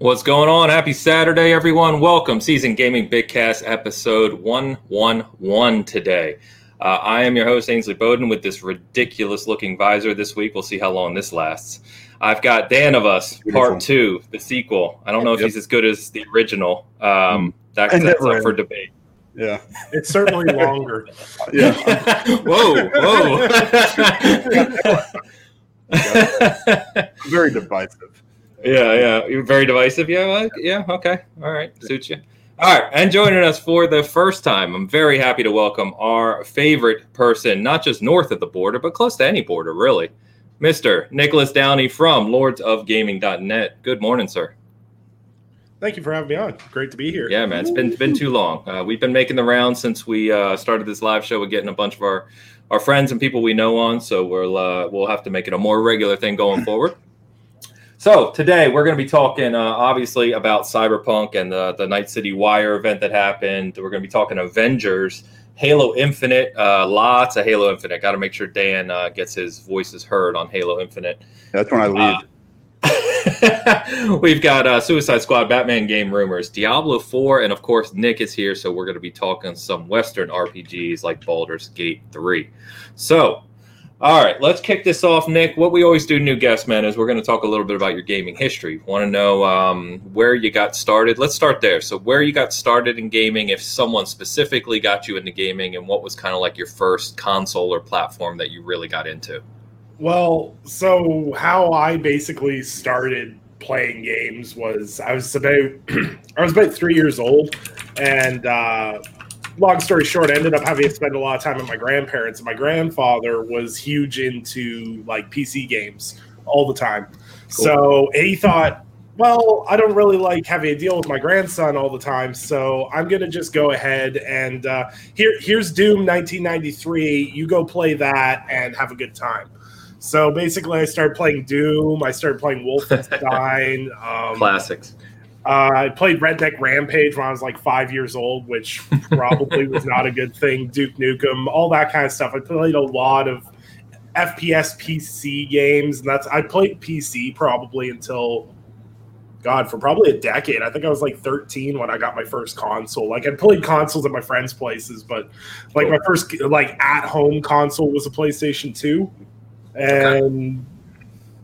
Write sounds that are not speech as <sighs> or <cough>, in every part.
What's going on? Happy Saturday, everyone. Welcome, Seasoned Gaming Bigcast episode 111 today. Uh, I am your host, Ainsley Bowden, with this ridiculous looking visor this week. We'll see how long this lasts. I've got Dan of Us, Beautiful. part two, the sequel. I don't know if yep. he's as good as the original. Um, that, that's up for debate. Yeah, it's certainly <laughs> longer. yeah. <laughs> whoa, whoa. <laughs> Very divisive. Yeah, yeah. You're very divisive. Yeah, yeah. Okay. All right. Suits you. All right. And joining us for the first time, I'm very happy to welcome our favorite person, not just north of the border, but close to any border, really. Mr. Nicholas Downey from lordsofgaming.net. Good morning, sir. Thank you for having me on. Great to be here. Yeah, man. It's been been too long. Uh, we've been making the rounds since we uh, started this live show with getting a bunch of our, our friends and people we know on. So we'll uh, we'll have to make it a more regular thing going forward. So today we're going to be talking, uh, obviously, about Cyberpunk and the the Night City Wire event that happened. We're going to be talking Avengers, Halo Infinite, uh, lots of Halo Infinite. Got to make sure Dan uh, gets his voices heard on Halo Infinite. That's when I leave. Uh, <laughs> we've got uh, Suicide Squad, Batman game rumors, Diablo 4, and of course, Nick is here. So we're going to be talking some Western RPGs like Baldur's Gate 3. So all right, let's kick this off, Nick. What we always do, new guest man, is we're going to talk a little bit about your gaming history. Want to know um, where you got started? Let's start there. So, where you got started in gaming, if someone specifically got you into gaming, and what was kind of like your first console or platform that you really got into? Well, so how I basically started playing games was I was about <clears throat> I was about three years old, and uh, long story short, I ended up having to spend a lot of time with my grandparents. And my grandfather was huge into like PC games all the time. Cool. So he thought, well, I don't really like having to deal with my grandson all the time, so I'm gonna just go ahead and uh, here here's Doom 1993. You go play that and have a good time. So basically, I started playing Doom. I started playing Wolfenstein. <laughs> um, Classics. Uh, I played Redneck Rampage when I was like five years old, which probably was not a good thing. Duke Nukem, all that kind of stuff. I played a lot of FPS PC games, and that's I played PC probably until God for probably a decade. I think I was like 13 when I got my first console. Like I played consoles at my friends' places, but like my first like at home console was a PlayStation 2, and. Okay.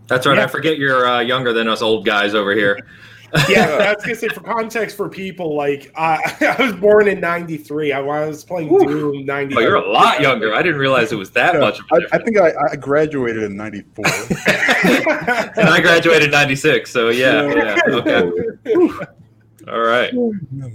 That's right. Yeah. I forget you're uh, younger than us old guys over here yeah, I was gonna say for context for people, like uh, <laughs> I was born in '93. I was playing Ooh. Doom '90. Oh, you're a lot younger. I didn't realize it was that yeah, much. I, I, think I, I, graduated in '94, <laughs> <laughs> and I graduated '96. So yeah, yeah, okay. All right.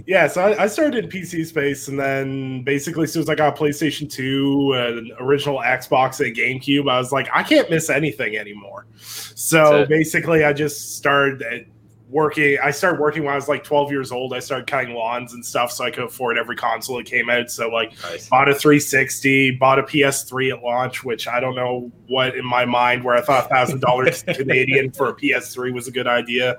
Yeah, so I, I, started in PC space, and then basically, as soon as I got PlayStation 2, an original Xbox, and GameCube, I was like, I can't miss anything anymore. So basically, I just started working i started working when i was like 12 years old. I started cutting lawns and stuff so i could afford every console that came out. So like nice. bought a 360 bought a ps3 at launch which i don't know what in my mind where i thought thousand dollars <laughs> canadian for a ps3 was a good idea.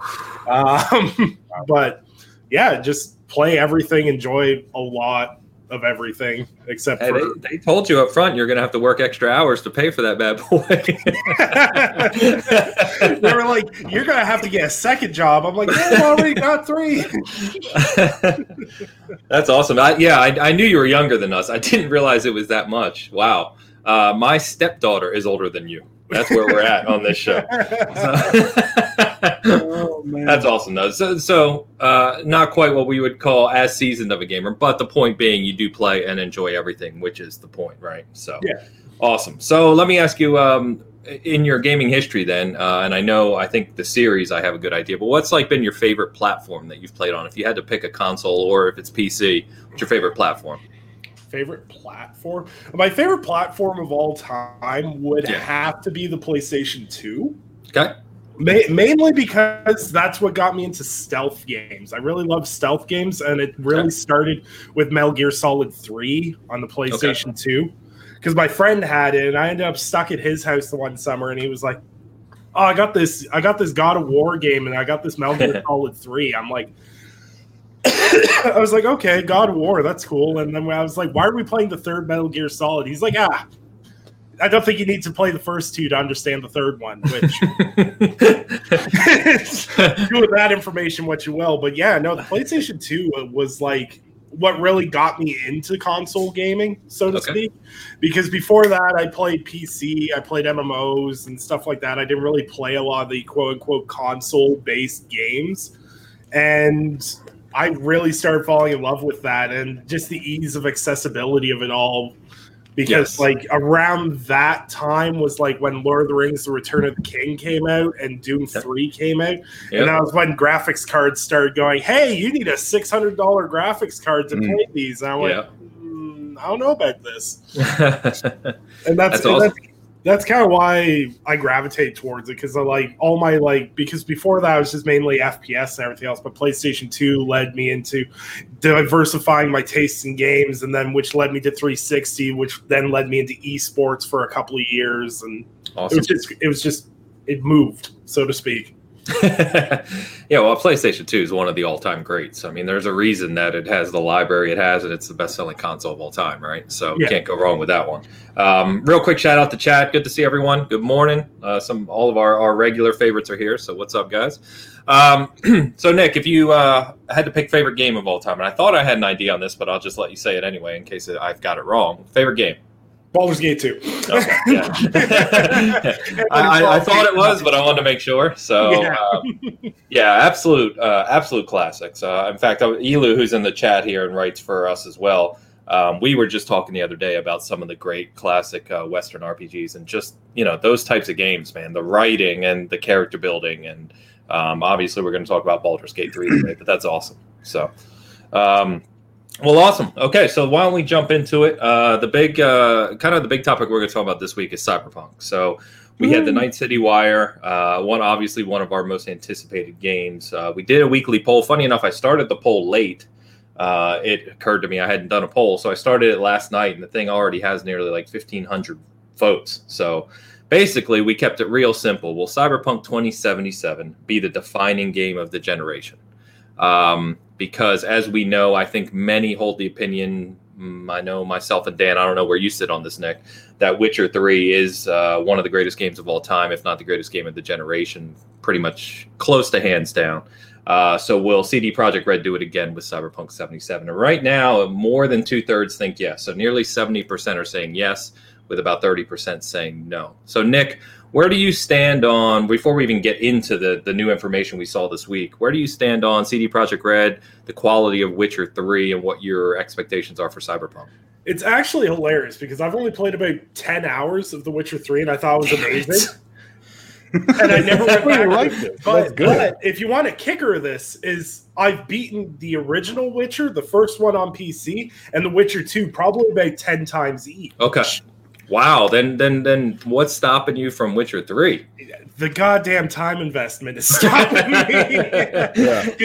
Um, <laughs> but yeah just play everything enjoy a lot of everything except hey, for they, they, told you up front you're going to have to work extra hours to pay for that bad boy. <laughs> they were like, "You're going to have to get a second job." I'm like, "Yeah, I already got three. <laughs> That's awesome. I, yeah, I, I, knew you were younger than us. I didn't realize it was that much. Wow. Uh, my stepdaughter is older than you. That's where we're at on this show. <laughs> oh, That's awesome, though. So, so uh, not quite what we would call as seasoned of a gamer, but the point being, you do play and enjoy everything, which is the point, right? So, yeah, awesome. So, let me ask you, um, in your gaming history, then, uh, and I know, I think the series, I have a good idea, but what's like been your favorite platform that you've played on? If you had to pick a console, or if it's PC, what's your favorite platform? Favorite platform. My favorite platform of all time would yeah. have to be the PlayStation 2. Okay. Ma- mainly because that's what got me into stealth games. I really love stealth games, and it really okay. started with Metal Gear Solid 3 on the PlayStation okay. 2. Because my friend had it, and I ended up stuck at his house the one summer, and he was like, "Oh, I got this! I got this God of War game, and I got this Metal Gear <laughs> Solid 3. I'm like, <coughs> I was like, okay, God of War, that's cool. And then I was like, why are we playing the third Metal Gear Solid? He's like, ah, I don't think you need to play the first two to understand the third one. Which <laughs> do with that information what you will. But yeah, no, the PlayStation Two was like what really got me into console gaming, so to Okay. speak. Because before that, I played PC, I played MMOs and stuff like that. I didn't really play a lot of the quote unquote console based games. And I really started falling in love with that and just the ease of accessibility of it all. Because Yes. like around that time was like when Lord of the Rings: The Return of the King came out and Doom Yep. Three came out, Yep. and that was when graphics cards started going. Hey, you need a six hundred dollar graphics card to Mm. play these. And I went, Yeah. "Mm, I don't know about this, <laughs> and that's That's and awesome. that's, that's kind of why I gravitate towards it because I like all my like because before that I was just mainly FPS and everything else, but PlayStation Two led me into diversifying my tastes in games, and then which led me to 360, which then led me into esports for a couple of years, and it was just it was just it moved so to speak. <laughs> yeah, well, PlayStation 2 is one of the all time greats. I mean, there's a reason that it has the library it has, and it's the best selling console of all time, right? So Yeah. can't go wrong with that one. Um, real quick shout out to chat. Good to see everyone. Good morning. Uh, some all of our, our regular favorites are here. So what's up, guys? Um, <clears throat> so Nick, if you uh, had to pick favorite game of all time, and I thought I had an idea on this, but I'll just let you say it anyway in case I've got it wrong. Favorite game? Baldur's Gate 2. Okay, yeah. <laughs> I, I, I thought it was, but I wanted to make sure. So, Yeah. um, yeah, absolute, uh, absolute classics. Uh, in fact, Elu, who's in the chat here and writes for us as well, um, we were just talking the other day about some of the great classic uh, Western RPGs and just you know those types of games, man. The writing and the character building, and um, obviously we're going to talk about Baldur's Gate three today, but that's awesome. So. Well, awesome. Okay, so why don't we jump into it? Uh, the big, uh, kind of the big topic we're going to talk about this week is Cyberpunk. So we had the Night City Wire, uh, one obviously one of our most anticipated games. Uh, we did a weekly poll. Funny enough, I started the poll late. Uh, it occurred to me I hadn't done a poll, so I started it last night, and the thing already has nearly like fifteen hundred votes. So basically, we kept it real simple. Will Cyberpunk 2077 be the defining game of the generation? Um, because as we know, I think many hold the opinion. mm, I know myself and Dan. I don't know where you sit on this, Nick. That Witcher Three is uh, one of the greatest games of all time, if not the greatest game of the generation. Pretty much close to hands down. Uh, so will CD Projekt Red do it again with Cyberpunk 77? And right now, more than two thirds think yes. So nearly 70% are saying yes, with about 30% saying no. So Nick, where do you stand on before we even get into the the new information we saw this week? Where do you stand on CD Projekt Red, the quality of Witcher 3 and what your expectations are for Cyberpunk? It's actually hilarious because I've only played about 10 hours of The Witcher 3 and I thought it was amazing. <laughs> and I never went <laughs> back. liked to it. it. That's But, good. but if you want a kicker of this, is I've beaten the original Witcher, the first one on PC, and The Witcher 2 probably about 10 times each. Okay. Wow, then then then what's stopping you from Witcher 3? The goddamn time investment is stopping me. <laughs> Yeah. <laughs>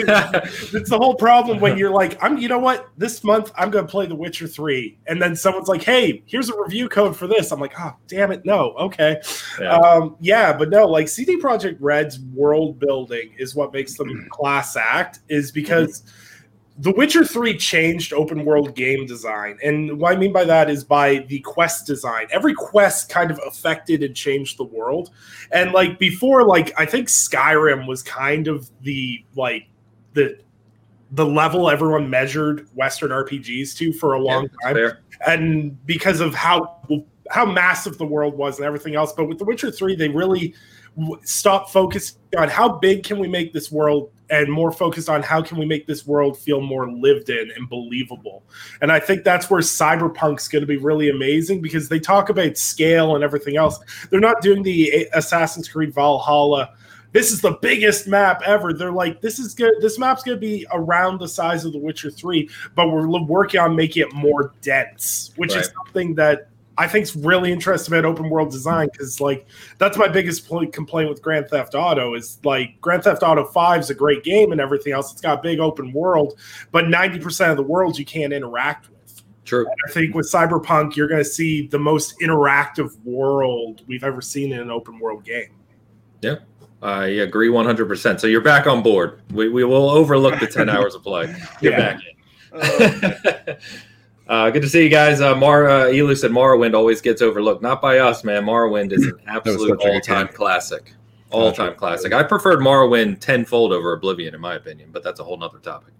it's the whole problem when you're like, I'm you know what, this month I'm gonna play The Witcher 3, and then someone's like, Hey, here's a review code for this. I'm like, oh damn it, no, okay. Yeah. Um, yeah, but no, like CD Projekt Red's world building is what makes them <clears throat> class act, is because The Witcher 3 changed open world game design. And what I mean by that is by the quest design. Every quest kind of affected and changed the world. And like before, like I think Skyrim was kind of the like the the level everyone measured Western RPGs to for a long Yeah, time fair. and because of how how massive the world was and everything else. But with The Witcher Three, they really stopped focusing on how big can we make this world, and more focused on how can we make this world feel more lived in and believable. And I think that's where Cyberpunk's going to be really amazing because they talk about scale and everything else. They're not doing the Assassin's Creed Valhalla. This is the biggest map ever. They're like, this is good. This map's going to be around the size of The Witcher 3, but we're working on making it more dense, which is something that I think is really interesting about open world design because, like, that's my biggest pl- complaint with Grand Theft Auto is like Grand Theft Auto 5 is a great game and everything else. It's got big open world, but 90% of the world you can't interact with. True. I think with Cyberpunk, you're going to see the most interactive world we've ever seen in an open world game. Yeah, I agree 100%. So you're back on board. We, we will overlook the 10 <laughs> hours of play. You're Yeah. back in. Uh, <laughs> good to see you guys. Uh, Mara Elu said Morrowind always gets overlooked. Not by us, man. Morrowind is an <clears throat> absolute such a good all-time classic. All-time classic. I preferred Morrowind tenfold over Oblivion, in my opinion, but that's a whole nother topic.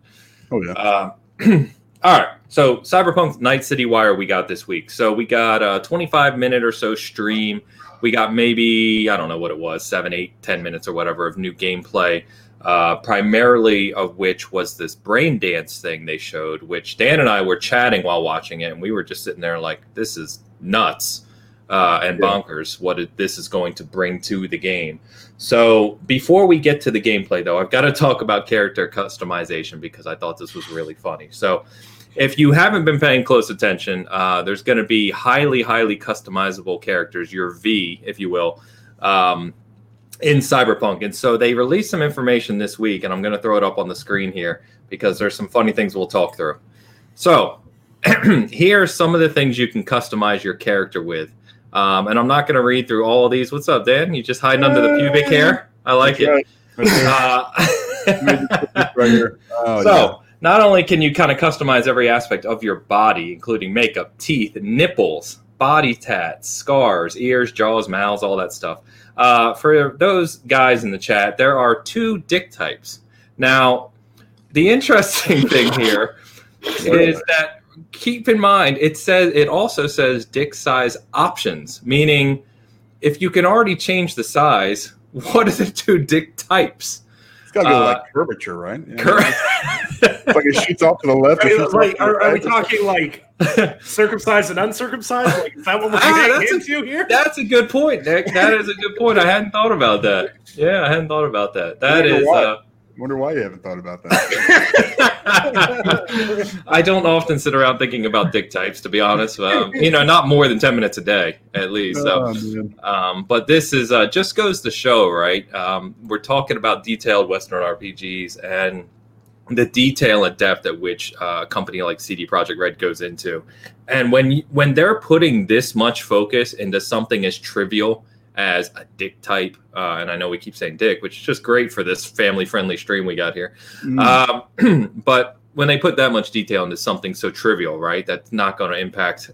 Oh yeah. Uh, <clears throat> all right. So Cyberpunk Night City Wire we got this week. So we got a 25 minute or so stream. We got maybe I don't know what it was, seven, eight, ten minutes or whatever of new gameplay. Uh, primarily of which was this brain dance thing they showed, which Dan and I were chatting while watching it, and we were just sitting there like, "This is nuts uh, and Yeah. bonkers." What it, this is going to bring to the game. So before we get to the gameplay, though, I've got to talk about character customization because I thought this was really funny. So if you haven't been paying close attention, uh, there's going to be highly, highly customizable characters, your V, if you will, um, in Cyberpunk. And so they released some information this week, and I'm going to throw it up on the screen here because there's some funny things we'll talk through. So <clears throat> here are some of the things you can customize your character with. Um, and I'm not going to read through all of these. What's up, Dan? You just hiding under the pubic hair? I like That's it. right. <laughs> Uh. Oh, <laughs> so not only can you kind of customize every aspect of your body, including makeup, teeth, nipples, body tats, scars, ears, jaws, mouths, all that stuff. Uh, for those guys in the chat, there are two dick types. Now, the interesting thing <laughs> here is that keep in mind it says it also says dick size options, meaning if you can already change the size, <laughs> what are the two dick types? It's got to go uh, like curvature, right? Yeah. Correct. It's <laughs> like it shoots off to the left. Right, like, to the are, are we talking like <laughs> circumcised and uncircumcised? Like, is that what we're Ah, getting that's a- into here? That's a good point, Nick. That is a good point. I hadn't thought about that. Yeah, I hadn't thought about that. That wonder is. why. Uh, Wonder why you haven't thought about that. <laughs> I don't often sit around thinking about dick types, to be honest. Um, you know, not more than ten minutes a day, at least. So, Oh, um, but this is uh, just goes to show, right? Um, we're talking about detailed Western RPGs and the detail and depth at which uh, a company like CD Projekt Red goes into, and when when they're putting this much focus into something as trivial as a dick type, uh, and I know we keep saying dick, which is just great for this family friendly stream we got here. Mm. Um, <clears throat> but when they put that much detail into something so trivial, right, that's not going to impact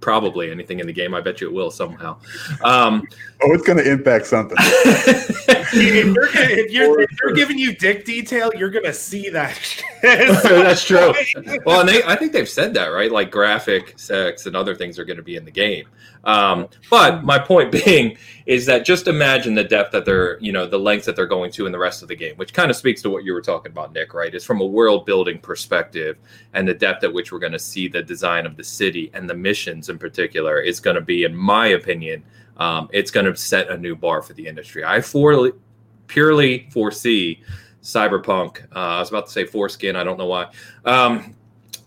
probably anything in the game. I bet you it will somehow. Um, <laughs> oh, it's going to impact something. <laughs> if, you're, if, you're, if they're <laughs> giving you dick detail, you're gonna see that. That's true. well, and they, I think they've said that, right? Like graphic, sex, and other things are going to be in the game. Um, but my point <laughs> being is that just imagine the depth that they're, you know, the lengths that they're going to in the rest of the game, which kind of speaks to what you were talking about, Nick, right? Is from a world building perspective and the depth at which we're going to see the design of the city and the missions in particular is going to be, in my opinion, um, it's going to set a new bar for the industry. I for, purely foresee cyberpunk. Uh, I was about to say foreskin. I don't know why. Um,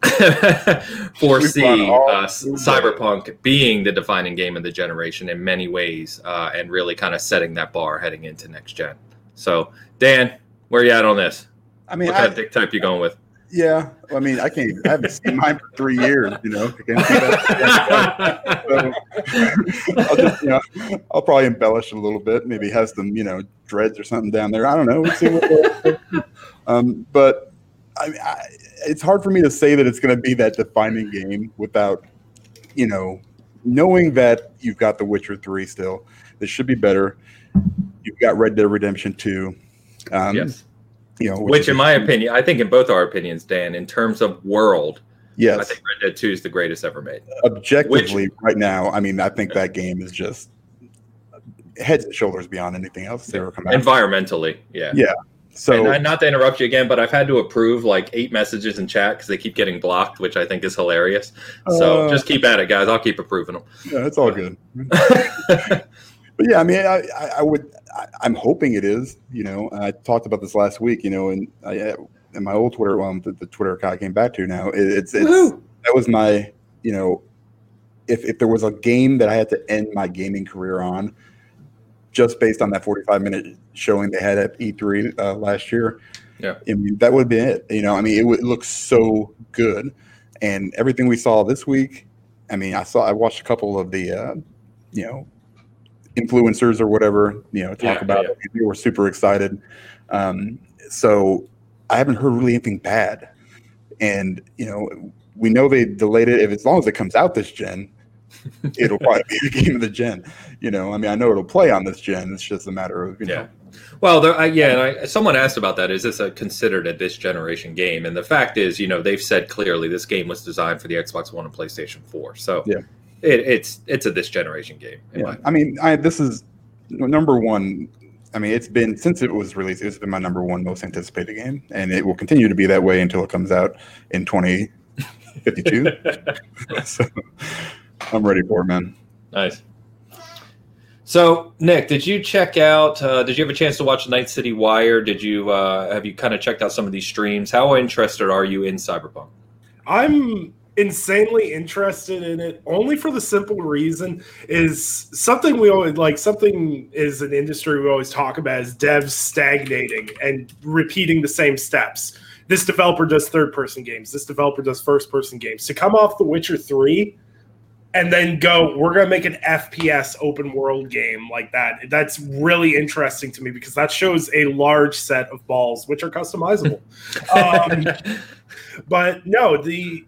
<laughs> foresee We've gone all uh, cyberpunk being the defining game of the generation in many ways, uh, and really kind of setting that bar heading into next gen. So, Dan, where are you at on this? I mean, What kind I, of dick type you going with? yeah. I mean, I can't. I haven't seen mine for three years. You know, I can't <laughs> so, I'll, just, you know, I'll probably embellish it a little bit. Maybe has some, you know, dreads or something down there. I don't know. We'll see what um, but I, I, it's hard for me to say that it's going to be that defining game without, you know, knowing that you've got The Witcher Three still. This should be better. You've got Red Dead Redemption Two. Um, yes. You know, Which, is in a- my opinion, I think in both our opinions, Dan, in terms of world, yes, I think Red Dead Two is the greatest ever made. objectively right now i mean i think that game is just heads and shoulders beyond anything else that's ever come out Environmentally, yeah. Yeah. So and not, not to interrupt you again, but I've had to approve like eight messages in chat because they keep getting blocked, which I think is hilarious. So Uh, just keep at it, guys. I'll keep approving them. yeah, it's all good <laughs> but yeah i mean i i, I would I, i'm hoping it is you know and i talked about this last week you know and i in my old twitter um, the, the twitter account I came back to now it, it's it's Woohoo! that was my you know if if there was a game that i had to end my gaming career on just based on that 45 minute showing they had at e3 uh, last year Yeah. i mean that would be it you know i mean it would look so good and everything we saw this week i mean i saw i watched a couple of the uh, you know influencers or whatever you know talk Yeah, about yeah. it they were super excited um, so i haven't heard really anything bad and you know we know they delayed it. If as long as it comes out this gen, <laughs> it'll probably be the game of the gen. You know, I mean, I know it'll play on this gen. It's just a matter of you Yeah. know. Well, there, I, yeah, and I, someone asked about that. Is this a considered a this generation game? And the fact is, you know, they've said clearly this game was designed for the Xbox One and PlayStation Four. So Yeah. it, it's it's a this generation game. Yeah. I mean, I this is number one. I mean, it's been since it was released. It's been my number one most anticipated game, and it will continue to be that way until it comes out in 2052. <laughs> <laughs> so I'm ready for it, man. nice. So, Nick, did you check out? Uh, did you have a chance to watch Night City Wire? Did you uh, have you kind of checked out some of these streams? How interested are you in Cyberpunk? I'm insanely interested in it only for the simple reason is something we always like something is an industry we always talk about is devs stagnating and repeating the same steps this developer does third person games this developer does first person games to come off the witcher 3 and then go we're going to make an fps open world game like that that's really interesting to me because that shows a large set of balls which are customizable <laughs> um, but no, the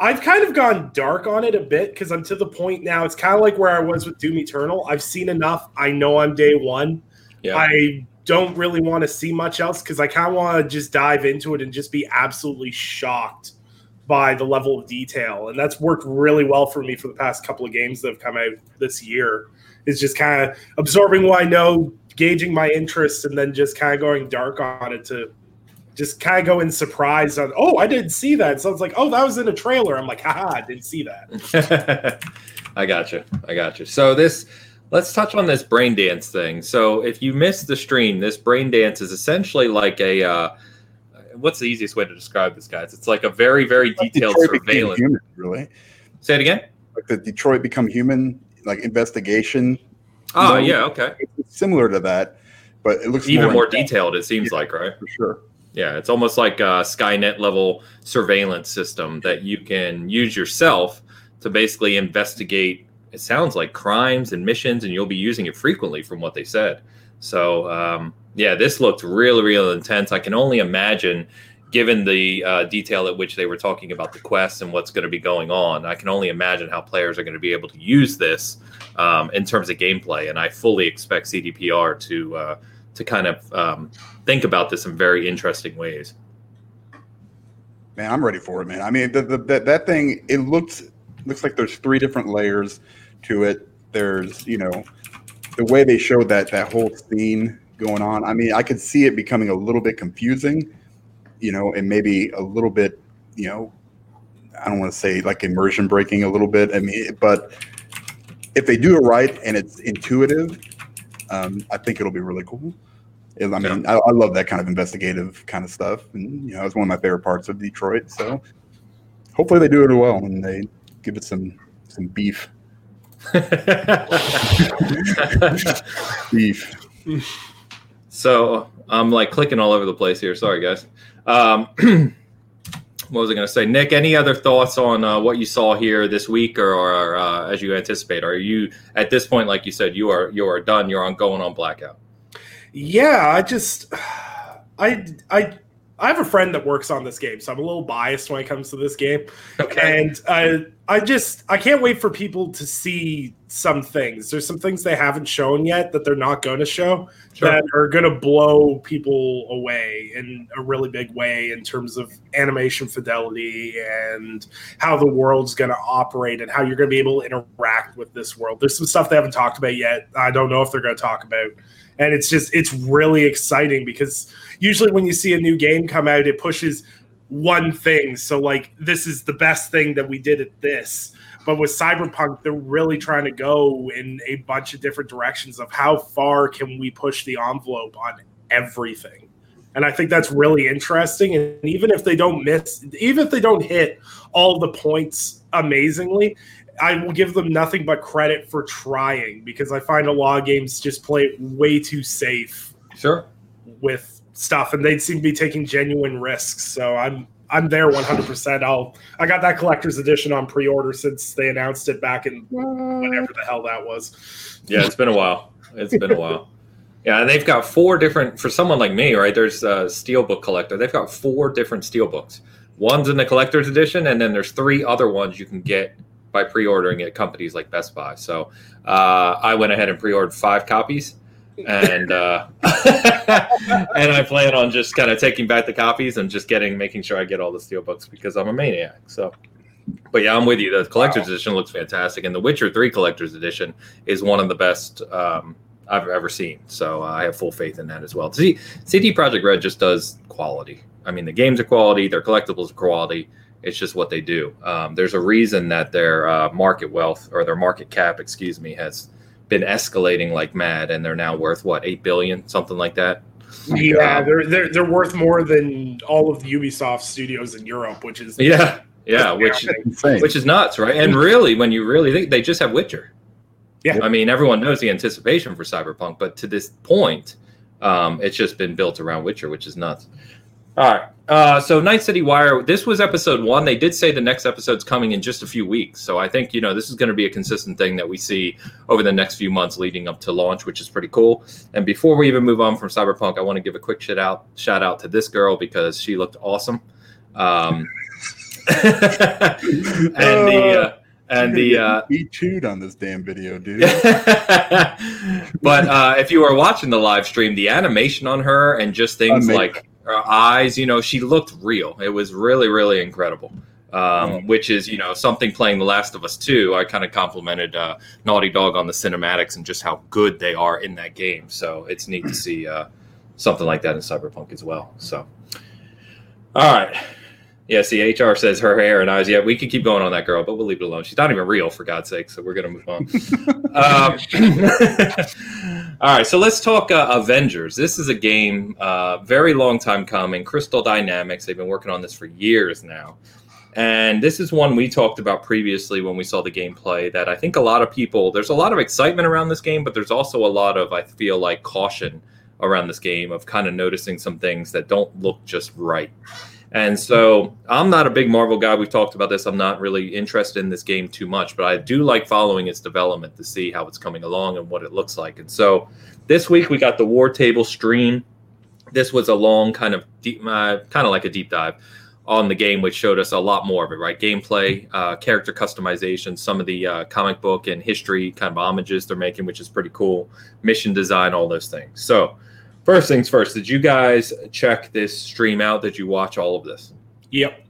I've kind of gone dark on it a bit because I'm to the point now. It's kind of like where I was with Doom Eternal. I've seen enough. I know I'm day one. yeah, I don't really want to see much else because I kind of want to just dive into it and just be absolutely shocked by the level of detail. And that's worked really well for me for the past couple of games that have come out this year. Is just kind of absorbing what I know, gauging my interest, and then just kind of going dark on it to just kind of go in surprise on, oh, I didn't see that. So it's like, oh, that was in a trailer. I'm like, haha, I didn't see that. <laughs> I got you. I got you. So this, let's touch on this brain dance thing. So if you missed the stream, this brain dance is essentially like a. Uh, what's the easiest way to describe this, guys? It's like a very, very Like detailed Detroit surveillance. human, really. Say it again. Like the Detroit become human, like investigation. Oh No. yeah, okay. It's similar to that, but it looks Even more intense detailed, it seems like, right? for sure. Yeah, it's almost like a Skynet level surveillance system that you can use yourself to basically investigate. It sounds like crimes and missions, and you'll be using it frequently, from what they said. So, um, yeah, this looked really, really intense. I can only imagine, given the uh, detail at which they were talking about the quest and what's going to be going on, I can only imagine how players are going to be able to use this um, in terms of gameplay. And I fully expect CDPR to uh, to kind of um, think about this in very interesting ways. Man, I'm ready for it, man. I mean, the, the, that that thing it looks looks like there's three different layers to it. There's you know the way they showed that that whole scene going on. I mean, I could see it becoming a little bit confusing, you know, and maybe a little bit, you know, I don't want to say like immersion breaking a little bit. I mean, but if they do it right and it's intuitive, um, I think it'll be really cool. I mean, I, I love that kind of investigative kind of stuff, and you know, it's one of my favorite parts of Detroit. So, hopefully, they do it well and they give it some some beef. <laughs> <laughs> Beef. <laughs> so I'm like clicking all over the place here. Sorry, guys. Um, <clears throat> what was I going to say, Nick? Any other thoughts on uh, what you saw here this week, or, or uh, as you anticipate? Are you at this point, like you said, you are you are done? You're on going on blackout. Yeah, I just <sighs> I I I have a friend that works on this game, so I'm a little biased when it comes to this game. Okay. And I I just I can't wait for people to see some things. There's some things they haven't shown yet that they're not going to show Sure. that are going to blow people away in a really big way in terms of animation fidelity and how the world's going to operate and how you're going to be able to interact with this world. There's some stuff they haven't talked about yet. I don't know if they're going to talk about. And it's just it's really exciting because usually when you see a new game come out it pushes one thing. So like this is the best thing that we did at this. But with Cyberpunk, they're really trying to go in a bunch of different directions of how far can we push the envelope on everything. And I think that's really interesting. And even if they don't miss, even if they don't hit all the points amazingly, I will give them nothing but credit for trying because I find a lot of games just play way too safe Sure. with stuff and they seem to be taking genuine risks. So I'm I'm there 100%. I'll I got that collector's edition on pre-order since they announced it back in whenever the hell that was. Yeah, it's been a while. It's been a while. Yeah, and they've got four different for someone like me, right? There's a steelbook collector. They've got four different steelbooks One's in the collector's edition, and then there's three other ones you can get by pre-ordering at companies like Best Buy. So uh, I went ahead and pre-ordered five copies, and uh, <laughs> and I plan on just kind of taking back the copies and just getting making sure I get all the steel books because I'm a maniac. So. But yeah, I'm with you. The collector's wow. edition looks fantastic, and the Witcher Three collector's edition is one of the best um, I've ever seen. So uh, I have full faith in that as well. See, CD Projekt Red just does quality. I mean, the games are quality, their collectibles are quality. It's just what they do. Um, there's a reason that their uh, market wealth or their market cap, excuse me, has been escalating like mad, and they're now worth what eight billion, something like that. Yeah, um, they're they're they're worth more than all of the Ubisoft studios in Europe, which is yeah, yeah, which <laughs> which is nuts, right? And really, when you really think they just have Witcher. Yeah, I mean, everyone knows the anticipation for Cyberpunk, but to this point, um, it's just been built around Witcher, which is nuts. All right. Uh, so Night City Wire, this was episode one. They did say the next episode's coming in just a few weeks. So I think, you know, this is going to be a consistent thing that we see over the next few months leading up to launch, which is pretty cool. And before we even move on from Cyberpunk, I want to give a quick shout out, shout out to this girl because she looked awesome. Um, <laughs> and the, uh, and the uh, he chewed on this damn video, dude. <laughs> but uh, if you are watching the live stream, the animation on her and just things Amazing. like her eyes, you know, she looked real. It was really, really incredible. Um, which is, you know, something playing The Last of Us 2. I kind of complimented uh, Naughty Dog on the cinematics and just how good they are in that game. So it's neat to see uh, something like that in Cyberpunk as well. So, all right. Yeah, see, HR says her hair and eyes. Yeah, we could keep going on that girl, but we'll leave it alone. She's not even real, for God's sake. So we're gonna move on. um, <laughs> <laughs> all right, so let's talk uh, Avengers. This is a game, uh, very long time coming. Crystal Dynamics. They've been working on this for years now, and this is one we talked about previously when we saw the gameplay. That I think a lot of people. There's a lot of excitement around this game, but there's also a lot of I feel like caution around this game of kind of noticing some things that don't look just right. And so I'm not a big Marvel guy. We've talked about this. I'm not really interested in this game too much, but I do like following its development to see how it's coming along and what it looks like. And so this week we got the War Table stream. This was a long kind of deep, uh, kind of like a deep dive on the game, which showed us a lot more of it, right? Gameplay, uh, character customization, some of the uh, comic book and history kind of homages they're making, which is pretty cool. Mission design, all those things. So First things first, did you guys check this stream out? Did you watch all of this? Yep.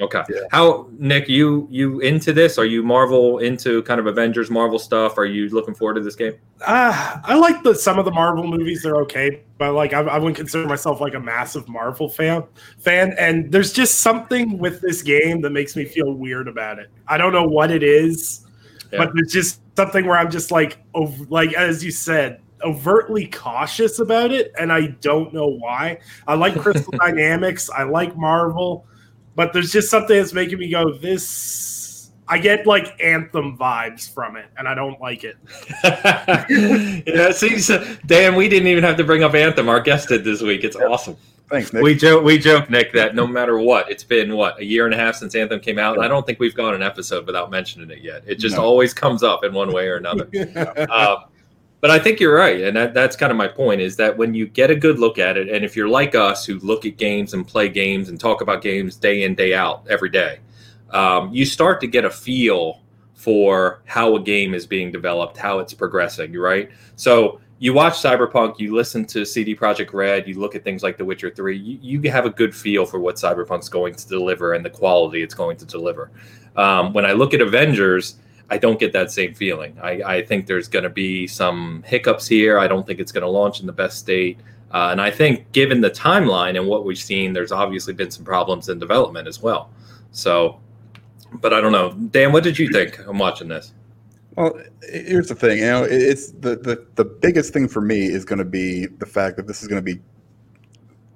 Okay. Yeah. How Nick, you you into this? Are you Marvel into kind of Avengers Marvel stuff? Are you looking forward to this game? Uh, I like the some of the Marvel movies. They're okay, but like I, I wouldn't consider myself like a massive Marvel fan. Fan, and there's just something with this game that makes me feel weird about it. I don't know what it is, yeah. but it's just something where I'm just like, over, like as you said, overtly cautious about it, and I don't know why. I like <laughs> Crystal Dynamics, I like Marvel, but there's just something that's making me go, this. I get like Anthem vibes from it, and I don't like it. <laughs> yeah, see, so, Dan, we didn't even have to bring up Anthem. Our guest did this week. It's awesome. Thanks, Nick. We joke, we joke, Nick, that no matter what, it's been what a year and a half since Anthem came out, and I don't think we've gone an episode without mentioning it yet. It just no. always comes up in one way or another. <laughs> uh, but I think you're right, and that, that's kind of my point is that when you get a good look at it, and if you're like us who look at games and play games and talk about games day in day out every day, um, you start to get a feel for how a game is being developed, how it's progressing, right? So you watch Cyberpunk, you listen to CD Projekt Red, you look at things like The Witcher Three, you, you have a good feel for what Cyberpunk's going to deliver and the quality it's going to deliver. Um, when I look at Avengers I don't get that same feeling. I, I think there's going to be some hiccups here. I don't think it's going to launch in the best state. Uh, and I think, given the timeline and what we've seen, there's obviously been some problems in development as well. So, but I don't know. Dan, what did you think? I'm watching this. Well, here's the thing. You know, it's the the, the biggest thing for me is going to be the fact that this is going to be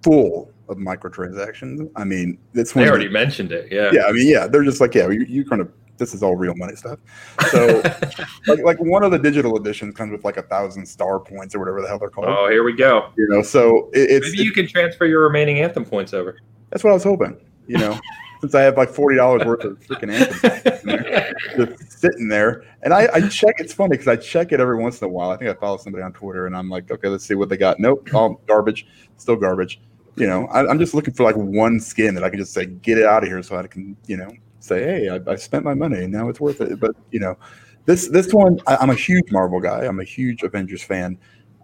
full of microtransactions. I mean, it's they already the, mentioned it. Yeah. Yeah. I mean, yeah, they're just like, yeah, you, you're going to this is all real money stuff. So, <laughs> like, like one of the digital editions comes with like a thousand star points or whatever the hell they're called. Oh, here we go. You know, so it, it's maybe you can transfer your remaining anthem points over. That's what I was hoping. You know, <laughs> since I have like forty dollars worth of freaking anthem <laughs> just sitting there, and I, I check. It's funny because I check it every once in a while. I think I follow somebody on Twitter, and I'm like, okay, let's see what they got. Nope, all garbage, still garbage. you know, I, am just looking for like one skin that I can just say, get it out of here, so I can, you know, say, hey, I, I spent my money and now it's worth it. But you know, this this one, I, I'm a huge Marvel guy. I'm a huge Avengers fan.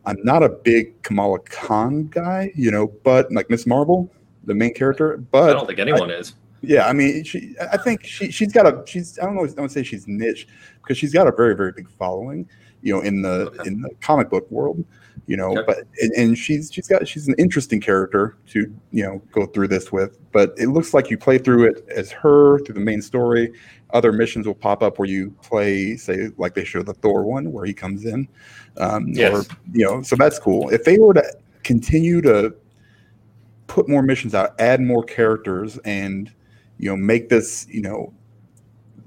I'm not a big Kamala Khan guy, you know, but like Miss Marvel, the main character. But I don't think anyone I, is. Yeah, I mean, she. I think she she's got a she's. I don't know. I don't say she's niche because she's got a very very big following, you know, in the okay. in the comic book world, you know. Okay. But and, and, she's she's got she's an interesting character to you know go through this with. But it looks like you play through it as her through the main story. Other missions will pop up where you play, say, like they show the Thor one where he comes in, um, yes. or you know. So that's cool. If they were to continue to put more missions out, add more characters, and you know make this you know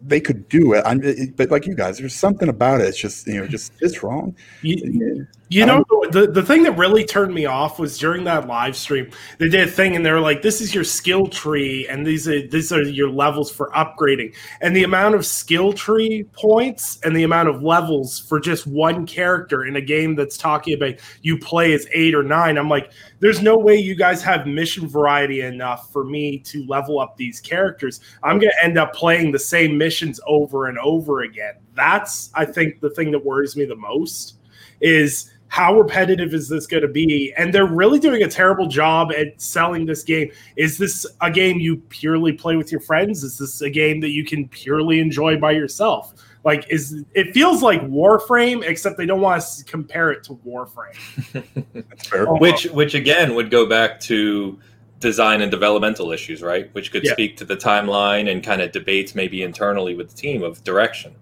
they could do it. I'm, but like you guys, there's something about it. It's just you know, just it's wrong. You, you know, the the thing that really turned me off was during that live stream. They did a thing, and they were like, "This is your skill tree, and these are these are your levels for upgrading." And the amount of skill tree points and the amount of levels for just one character in a game that's talking about you play as eight or nine. I'm like, there's no way you guys have mission variety enough for me to level up these characters. I'm going to end up playing the same missions over and over again. That's, I think, the thing that worries me the most is how repetitive is this going to be? And they're really doing a terrible job at selling this game. Is this a game you purely play with your friends? Is this a game that you can purely enjoy by yourself? Like, is it feels like Warframe, except they don't want to compare it to Warframe. <laughs> That's. Um, which, which again would go back to design and developmental issues, right? Which could yeah. speak to the timeline and kind of debates maybe internally with the team of direction.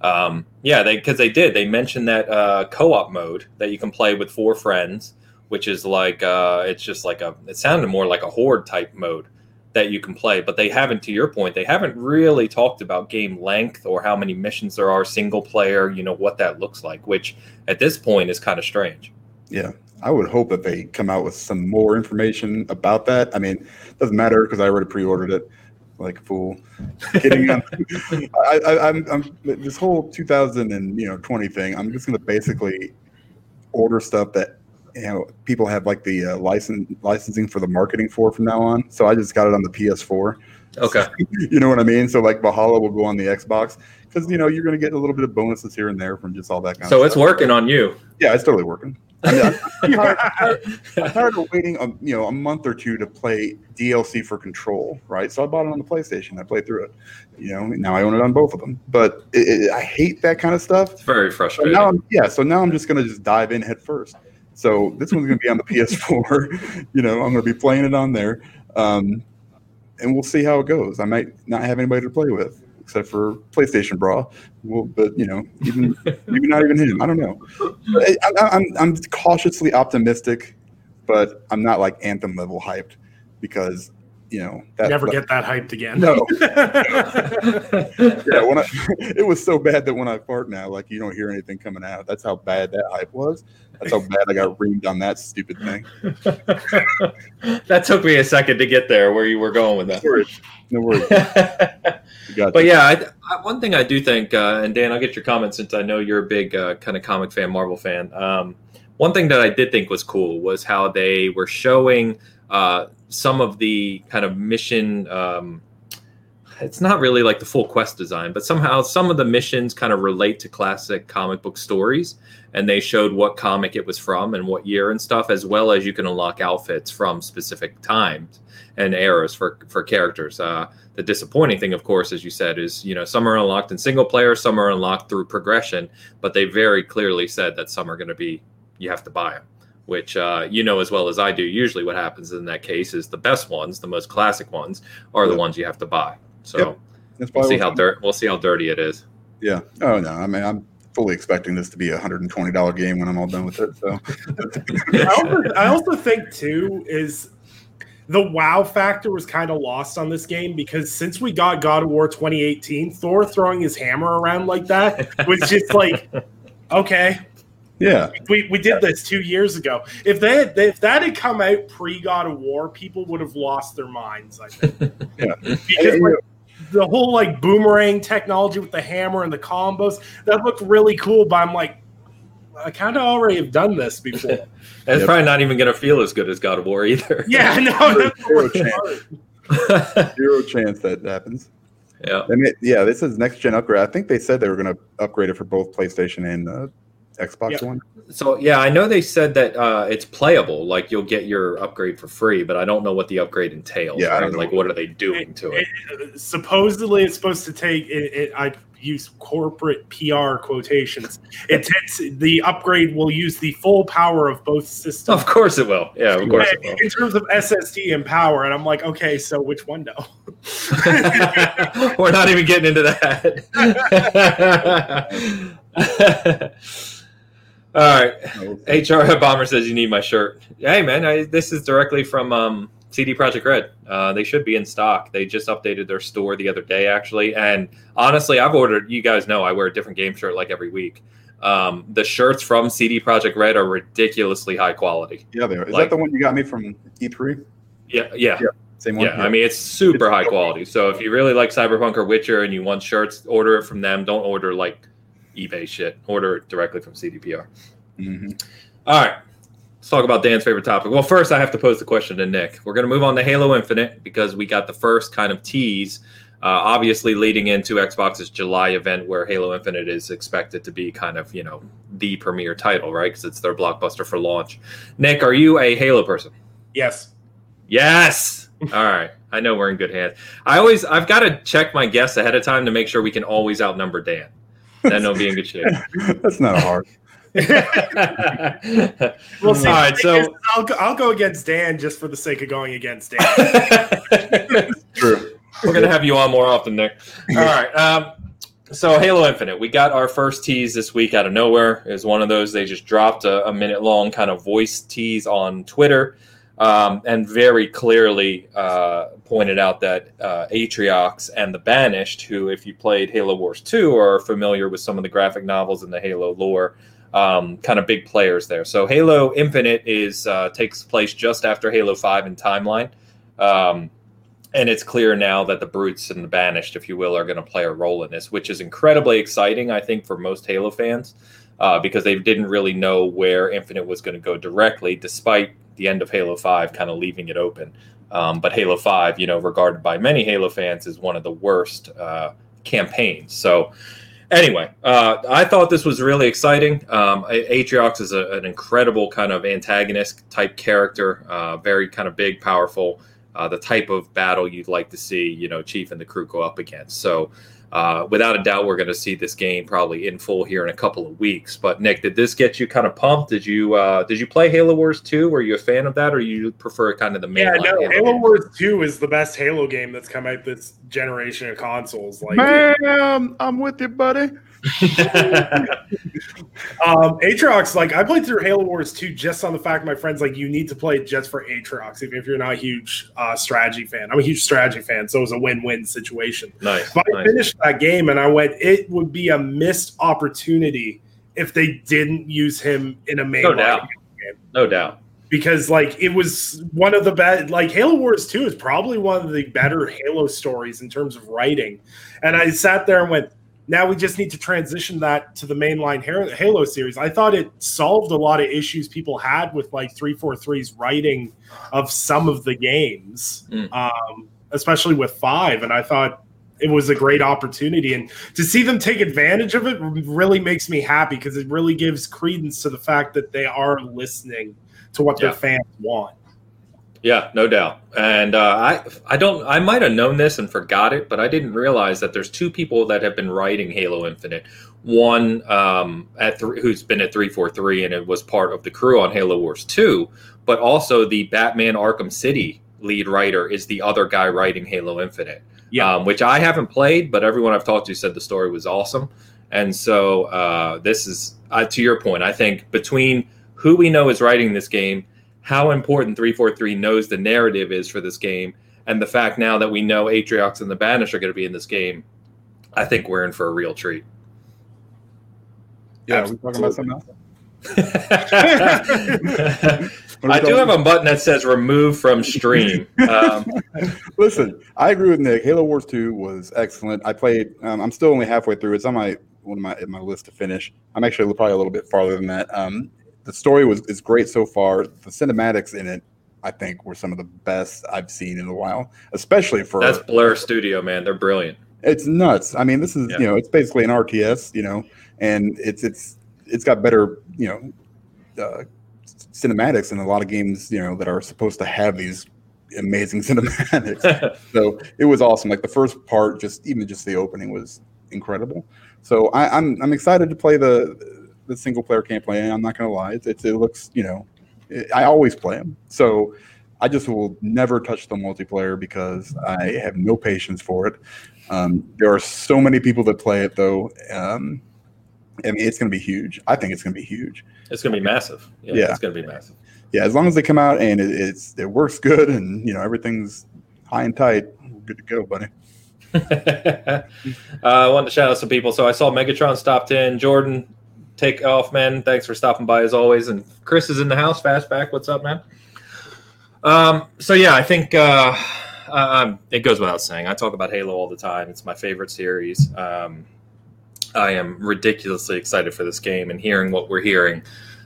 Um, yeah, they because they did. They mentioned that uh, co-op mode that you can play with four friends, which is like uh, it's just like a. It sounded more like a horde type mode that you can play, but they haven't. To your point, they haven't really talked about game length or how many missions there are single player. You know what that looks like, which at this point is kind of strange. Yeah, I would hope that they come out with some more information about that. I mean, doesn't matter because I already pre-ordered it like a fool. Getting <laughs> I'm, I, I, I'm, I'm this whole 2000 and you know 20 thing. I'm just going to basically order stuff that you know people have like the uh, license licensing for the marketing for from now on. So I just got it on the PS4. Okay. <laughs> you know what I mean? So like Valhalla will go on the Xbox because you know you're going to get a little bit of bonuses here and there from just all that kind so of. So it's working on you. Yeah, it's totally working. I mean, I'm, tired, <laughs> I'm, tired, of waiting, a, you know, a month or two to play DLC for Control, right? So I bought it on the PlayStation. I played through it. You know, now I own it on both of them. But it, it, I hate that kind of stuff. It's very frustrating. So now I'm, yeah, so now I'm just going to just dive in head first. So this one's going to be on the <laughs> PS4. you know, I'm going to be playing it on there, um, and we'll see how it goes. I might not have anybody to play with except for PlayStation Bra. Well, but you know, even <laughs> maybe not even him. I don't know. I, I'm I'm cautiously optimistic, but I'm not like Anthem level hyped because you know that never get that hyped again. No. <laughs> yeah, when I, <laughs> it was so bad that when I fart now, like you don't hear anything coming out. That's how bad that hype was. That's how bad I got reamed on that stupid thing. that took me a second to get there where you were going with that. No worries. No worries. But yeah, I, I, one thing I do think, uh, and Dan, I'll get your comments since I know you're a big uh, kind of comic fan, Marvel fan. Um, one thing that I did think was cool was how they were showing uh, some of the kind of mission. Um, it's not really like the full quest design, but somehow some of the missions kind of relate to classic comic book stories. And they showed what comic it was from and what year and stuff, as well as you can unlock outfits from specific times and eras for for characters. Uh, the disappointing thing, of course, as you said, is you know some are unlocked in single player, some are unlocked through progression, but they very clearly said that some are going to be you have to buy them which uh, you know as well as I do. Usually, what happens in that case is the best ones, the most classic ones, are the ones you have to buy. So yep. we'll see how dirt. We'll see how dirty it is. Yeah. Oh no. I mean, I'm fully expecting this to be a hundred and twenty dollar game when I'm all done with it. So <laughs> I, also, I also think too is the wow factor was kind of lost on this game because since we got God of War 2018, Thor throwing his hammer around like that was just like, okay, yeah, we, we did this two years ago. If they had, if that had come out pre God of War, people would have lost their minds. I think. <laughs> yeah, because like, the whole like boomerang technology with the hammer and the combos that looked really cool. But I'm like, I kind of already have done this before. <laughs> and it's Yep. probably not even going to feel as good as God of War either. <laughs> yeah, no, that's Zero chance. <laughs> Zero chance that happens. yeah. I mean, yeah, this is next gen upgrade. I think they said they were going to upgrade it for both PlayStation and uh, Xbox Yep. One. So yeah, I know they said that uh, it's playable. Like you'll get your upgrade for free, but I don't know what the upgrade entails. Yeah, I right? don't know Like what- what are they doing to it? It- supposedly, it's supposed to take. It, it, I use corporate PR quotations. It takes the upgrade will use the full power of both systems. Of course it will. Yeah, of course it will. in terms of SSD and power, and I'm like, okay, so which one though? <laughs> We're not even getting into that. <laughs> <laughs> All right. HR Bomber says you need my shirt. Hey man, I, this is directly from um, CD Projekt Red. Uh, they should be in stock. They just updated their store the other day, actually. And honestly, I've ordered. You guys know I wear a different game shirt like every week. Um, the shirts from CD Projekt Red are ridiculously high quality. Yeah, they are. Is Like- that the one you got me from E3? Yeah, yeah, Yeah, Same one. yeah. I mean, it's super high quality. So if you really like Cyberpunk or Witcher and you want shirts, order it from them. Don't order like eBay shit. Order it directly from CDPR. Mhm. All right. Let's talk about Dan's favorite topic. Well, first, I have to pose the question to Nick. We're going to move on to Halo Infinite because we got the first kind of tease, uh, obviously leading into Xbox's July event where Halo Infinite is expected to be kind of, you know, the premier title, right? Because it's their blockbuster for launch. Nick, are you a Halo person? yes. Yes. All right. I know we're in good hands. I always, I've got to check my guests ahead of time to make sure we can always outnumber Dan. Then it'll be in good shape. <laughs> That's not hard. <laughs> We'll see. All right, so I'll go, I'll go against Dan just for the sake of going against Dan. <laughs> True. we're gonna have you on more often, Nick. All right. Um, so Halo Infinite, we got our first tease this week out of nowhere. It was one of those they just dropped a, a minute long kind of voice tease on Twitter, um, and very clearly uh, pointed out that uh, Atriox and the Banished, who, if you played Halo Wars 2, are familiar with some of the graphic novels and the Halo lore, um, kind of big players there. So Halo Infinite is uh, takes place just after Halo 5 in timeline. Um, and it's clear now that the brutes and the banished if you will are going to play a role in this which is incredibly exciting i think for most halo fans uh, because they didn't really know where infinite was going to go directly despite the end of halo 5 kind of leaving it open. Um, but halo 5 you know regarded by many halo fans is one of the worst uh, campaigns. So anyway uh, i thought this was really exciting. Um, atriox is a, an incredible kind of antagonist type character uh, very kind of big powerful uh, the type of battle you'd like to see, you know, Chief and the crew go up against. So, uh, without a doubt, we're going to see this game probably in full here in a couple of weeks. But Nick, did this get you kind of pumped? Did you uh, did you play Halo Wars two? Were you a fan of that, or you prefer kind of the main? yeah, no, Halo Halo? Wars 2 is the best Halo game that's come out this generation of consoles. Like Man, I'm with you, buddy. <laughs> Um, Atriox, like I played through Halo Wars 2 just on the fact my friends like you need to play it just for Atriox, even if you're not a huge uh, strategy fan. I'm a huge strategy fan, so it was a win-win situation. nice, But I finished that game and I went, it would be a missed opportunity if they didn't use him in a main No doubt. no doubt. because like it was one of the best like halo wars 2 is probably one of the better halo stories in terms of writing and i sat there and went now we just need to transition that to the mainline halo series i thought it solved a lot of issues people had with like 343's writing of some of the games Mm. um, especially with five and i thought it was a great opportunity and to see them take advantage of it really makes me happy because it really gives credence to the fact that they are listening to what Yeah. their fans want. Yeah, no doubt. And uh, I I don't I might have known this and forgot it, but I didn't realize that there's two people that have been writing Halo Infinite. One um, at th- who's been at 343 and it was part of the crew on Halo Wars 2, but also the Batman Arkham City lead writer is the other guy writing Halo Infinite. Yeah. Um, which I haven't played, but everyone I've talked to said the story was awesome. And so uh, this is uh, to your point. I think between who we know is writing this game, how important 343 knows the narrative is for this game, and the fact now that we know Atriox and the Banish are going to be in this game, I think we're in for a real treat. Yeah, are we talking about something else? <laughs> I What are we do have a button that says remove from stream. Um, <laughs> Listen, I agree with Nick. Halo Wars 2 was excellent. I played, um, I'm still only halfway through. It's on my one of my in my list to finish. I'm actually probably a little bit farther than that. Um, the story was is great so far. The cinematics in it, I think, were some of the best I've seen in a while, especially for That's Blur Studio, man. They're brilliant. it's nuts. I mean, this is Yeah. you know, it's basically an RTS, you know, and it's it's it's got better you know uh, cinematics in a lot of games, you know, that are supposed to have these amazing <laughs> cinematics. <laughs> so it was awesome. Like the first part, just even just the opening was incredible. So I, I'm I'm excited to play the the single player campaign. I'm not gonna lie, it's, it's it looks you know, it, I always play them. So I just will never touch the multiplayer because I have no patience for it. Um, there are so many people that play it though. Um, I mean, it's going to be huge. I think it's going to be huge. It's gonna be massive. Yeah, Yeah. it's gonna be massive. Yeah, as long as they come out and it, it's it works good and you know everything's high and tight, we're good to go, buddy. <laughs> uh, I wanted to shout out some people. So I saw Megatron stopped in. Jordan, take off, man. Thanks for stopping by as always. And Chris is in the house. Fastback, what's up, man? Um, so yeah, I think uh, um, it goes without saying. I talk about Halo all the time. It's my favorite series. Um, I am ridiculously excited for this game and hearing what we're hearing.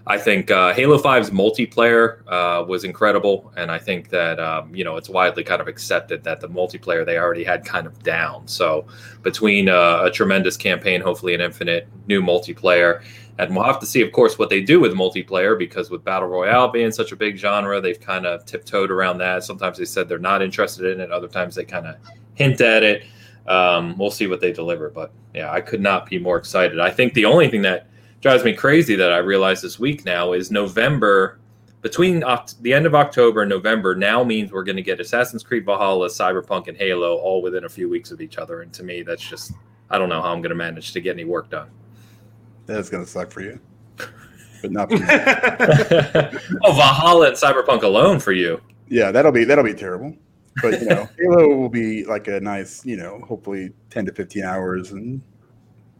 I think uh, Halo 5's multiplayer uh, was incredible, and I think that um, you know it's widely kind of accepted that the multiplayer they already had kind of down. So between uh, a tremendous campaign, hopefully an infinite new multiplayer, and we'll have to see, of course, what they do with multiplayer because with battle royale being such a big genre, they've kind of tiptoed around that. Sometimes they said they're not interested in it, other times they kind of hint at it. Um, we'll see what they deliver, but yeah, I could not be more excited. I think the only thing that drives me crazy that I realized this week now is November between Oct- the end of October and November now means we're going to get Assassin's Creed Valhalla, Cyberpunk, and Halo all within a few weeks of each other. And to me, that's just I don't know how I'm going to manage to get any work done. That's gonna suck for you, but not for me. <laughs> oh, Valhalla and Cyberpunk alone for you. yeah, that'll be that'll be terrible. But you know, <laughs> Halo will be like a nice, you know, hopefully ten to fifteen hours, and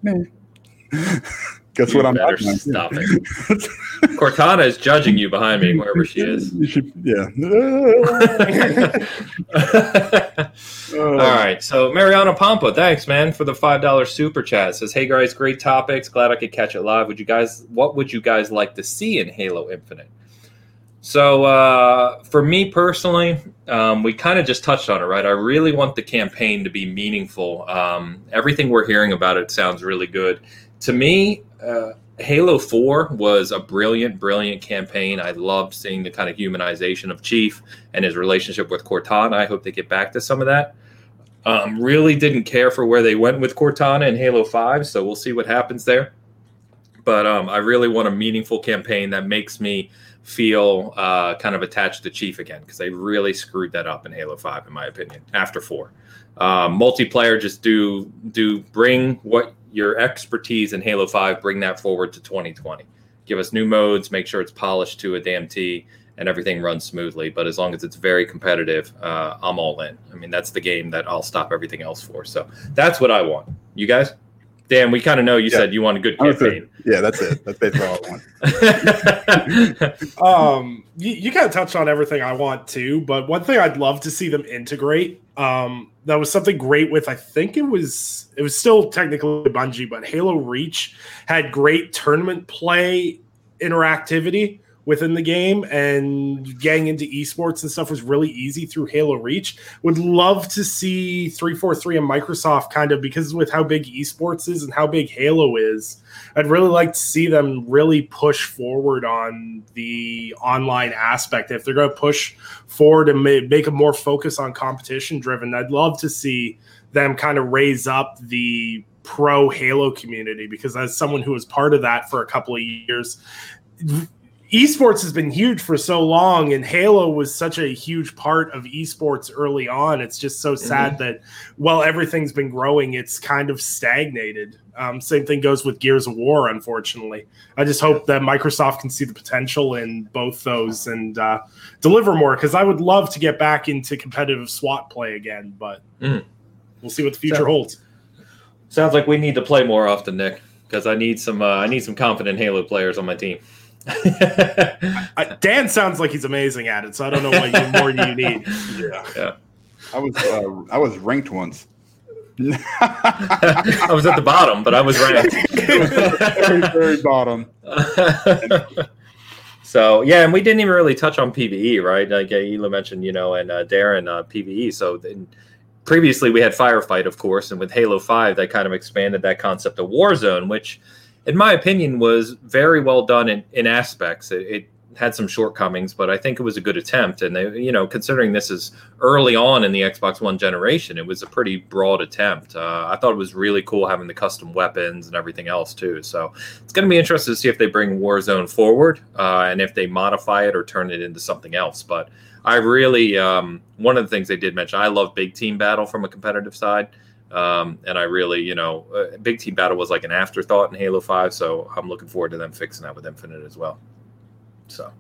meh. <laughs> guess You what I'm better stop it. Cortana is judging you behind me, wherever she is. <laughs> You should, yeah. <laughs> All right. So Mariano Pampa, thanks, man, for the five dollar super chat. Says, Hey guys, great topics. Glad I could catch it live. Would you guys what would you guys like to see in Halo Infinite? So uh, for me personally, um, we kind of just touched on it, right? I really want the campaign to be meaningful. Um, everything we're hearing about it sounds really good. To me, uh, Halo 4 was a brilliant, brilliant campaign. I loved seeing the kind of humanization of Chief and his relationship with Cortana. I hope they get back to some of that. Um, really didn't care for where they went with Cortana in Halo 5, so we'll see what happens there. But um, I really want a meaningful campaign that makes me feel uh, kind of attached to Chief again because they really screwed that up in Halo 5, in my opinion, after 4. Um, multiplayer, just do do bring what your expertise in Halo 5, bring that forward to 2020. Give us new modes, make sure it's polished to a damn T, and everything runs smoothly. But as long as it's very competitive, uh, I'm all in. I mean, that's the game that I'll stop everything else for. So that's what I want. You guys? Dan, we kind of know you Yeah. said you want a good I'm say- campaign. yeah, that's it. That's basically all I want. <laughs> um you, you kind of touched on everything i want to but one thing i'd love to see them integrate um that was something great with i think it was it was still technically bungie but halo reach had great tournament play interactivity within the game and getting into esports and stuff was really easy through halo reach would love to see 343 and microsoft kind of because with how big esports is and how big halo is I'd really like to see them really push forward on the online aspect. If they're going to push forward and make a more focus on competition driven, I'd love to see them kind of raise up the pro Halo community because as someone who was part of that for a couple of years, esports has been huge for so long and halo was such a huge part of esports early on it's just so sad that while everything's been growing it's kind of stagnated um, same thing goes with gears of war unfortunately i just hope that microsoft can see the potential in both those and uh, deliver more because i would love to get back into competitive swat play again but Mhm. we'll see what the future So- holds Sounds like we need to play more often, Nick, because I need some. Uh, I need some confident Halo players on my team. <laughs> I, dan sounds like he's amazing at it so i don't know what you, more you need yeah I was uh, I was ranked once. <laughs> I was at the bottom, but I was ranked. very, very bottom. <laughs> so yeah, and we didn't even really touch on PVE, right? Like uh, Hila mentioned, you know, and uh, Darren uh, PVE. So then, previously we had Firefight, of course, and with Halo Five, that kind of expanded that concept of Warzone, which, in my opinion, was very well done in, in aspects. It, it had some shortcomings, but I think it was a good attempt. And they, you know, considering this is early on in the Xbox One generation, it was a pretty broad attempt. Uh, I thought it was really cool having the custom weapons and everything else too. So it's going to be interesting to see if they bring Warzone forward uh, and if they modify it or turn it into something else. But I really, um, one of the things they did mention, I love big team battle from a competitive side. Um, and I really, you know, uh, big team battle was like an afterthought in Halo 5. So I'm looking forward to them fixing that with Infinite as well. So,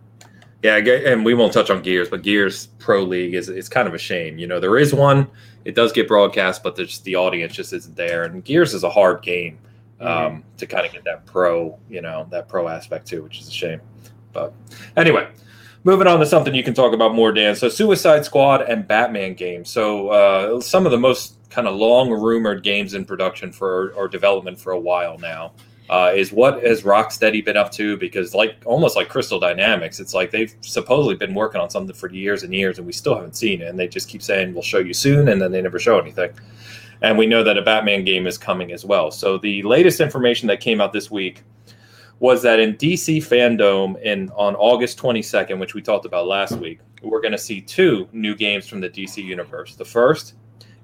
yeah, and we won't touch on Gears, but Gears Pro League is it's kind of a shame. You know, there is one, it does get broadcast, but there's the audience just isn't there. And Gears is a hard game um, mm-hmm. to kind of get that pro, you know, that pro aspect too, which is a shame. But anyway, moving on to something you can talk about more, Dan. So, Suicide Squad and Batman games. So, uh, some of the most kind of long rumored games in production for or development for a while now uh, is what has Rocksteady been up to? Because like almost like Crystal Dynamics, it's like they've supposedly been working on something for years and years, and we still haven't seen it. And they just keep saying we'll show you soon, and then they never show anything. And we know that a Batman game is coming as well. So the latest information that came out this week was that in DC Fandom in on August 22nd, which we talked about last week, we're going to see two new games from the DC universe. The first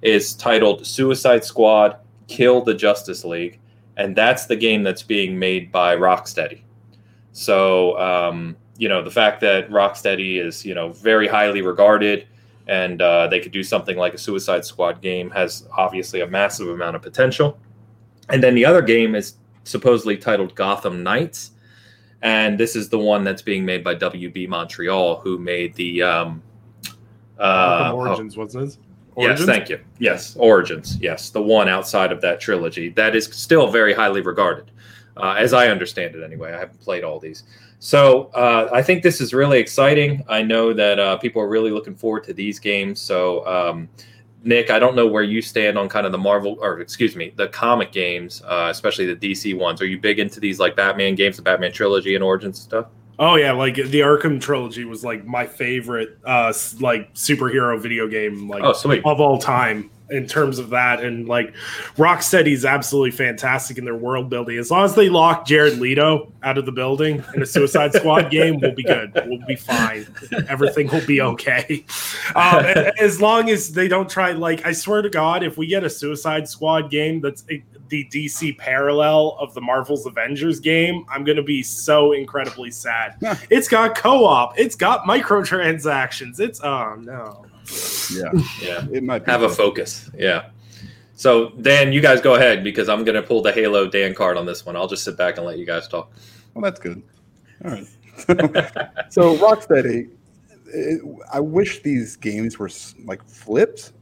is titled Suicide Squad: Kill the Justice League and that's the game that's being made by Rocksteady. So um, you know the fact that Rocksteady is you know very highly regarded, and uh, they could do something like a Suicide Squad game has obviously a massive amount of potential. And then the other game is supposedly titled Gotham Knights, and this is the one that's being made by WB Montreal, who made the um, uh, Origins, oh, wasn't it? Origins? Yes, thank you. Yes, Origins. Yes, the one outside of that trilogy that is still very highly regarded, uh, as I understand it. Anyway, I haven't played all these, so uh, I think this is really exciting. I know that uh, people are really looking forward to these games. So, um, Nick, I don't know where you stand on kind of the Marvel, or excuse me, the comic games, uh, especially the DC ones. Are you big into these like Batman games, the Batman trilogy and Origins stuff? Oh yeah, like the Arkham trilogy was like my favorite uh like superhero video game like oh, sweet. of all time in terms of that and like Rocksteady is absolutely fantastic in their world building. As long as they lock Jared Leto out of the building in a Suicide Squad <laughs> game, we'll be good. We'll be fine. Everything will be okay. Um, as long as they don't try like I swear to God, if we get a Suicide Squad game that's the DC parallel of the Marvel's Avengers game, I'm going to be so incredibly sad. it's got co-op, it's got microtransactions. It's oh no. Yeah, <laughs> yeah. It might have fun. a focus. Yeah. So Dan, you guys go ahead because I'm going to pull the Halo Dan card on this one. I'll just sit back and let you guys talk. Well, that's good. All right. <laughs> <laughs> so Rocksteady, it, I wish these games were like flips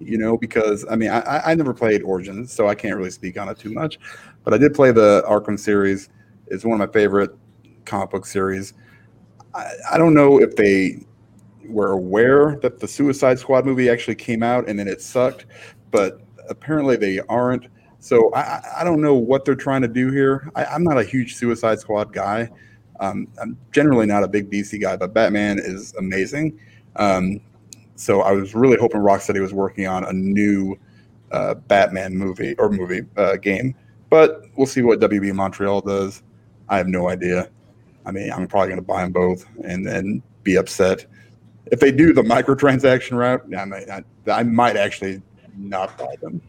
you know, because I mean, I, I never played Origins, so I can't really speak on it too much. But I did play the Arkham series. It's one of my favorite comic book series. I, I don't know if they were aware that the Suicide Squad movie actually came out and then it sucked, but apparently they aren't. So I, I don't know what they're trying to do here. I, am not a huge Suicide Squad guy. Um, I'm generally not a big DC guy, but Batman is amazing. Um, so I was really hoping Rocksteady was working on a new uh, Batman movie or movie uh, game, but we'll see what WB Montreal does. I have no idea. I mean, I'm probably going to buy them both and then be upset if they do the microtransaction route. I might, I, I might actually not buy them.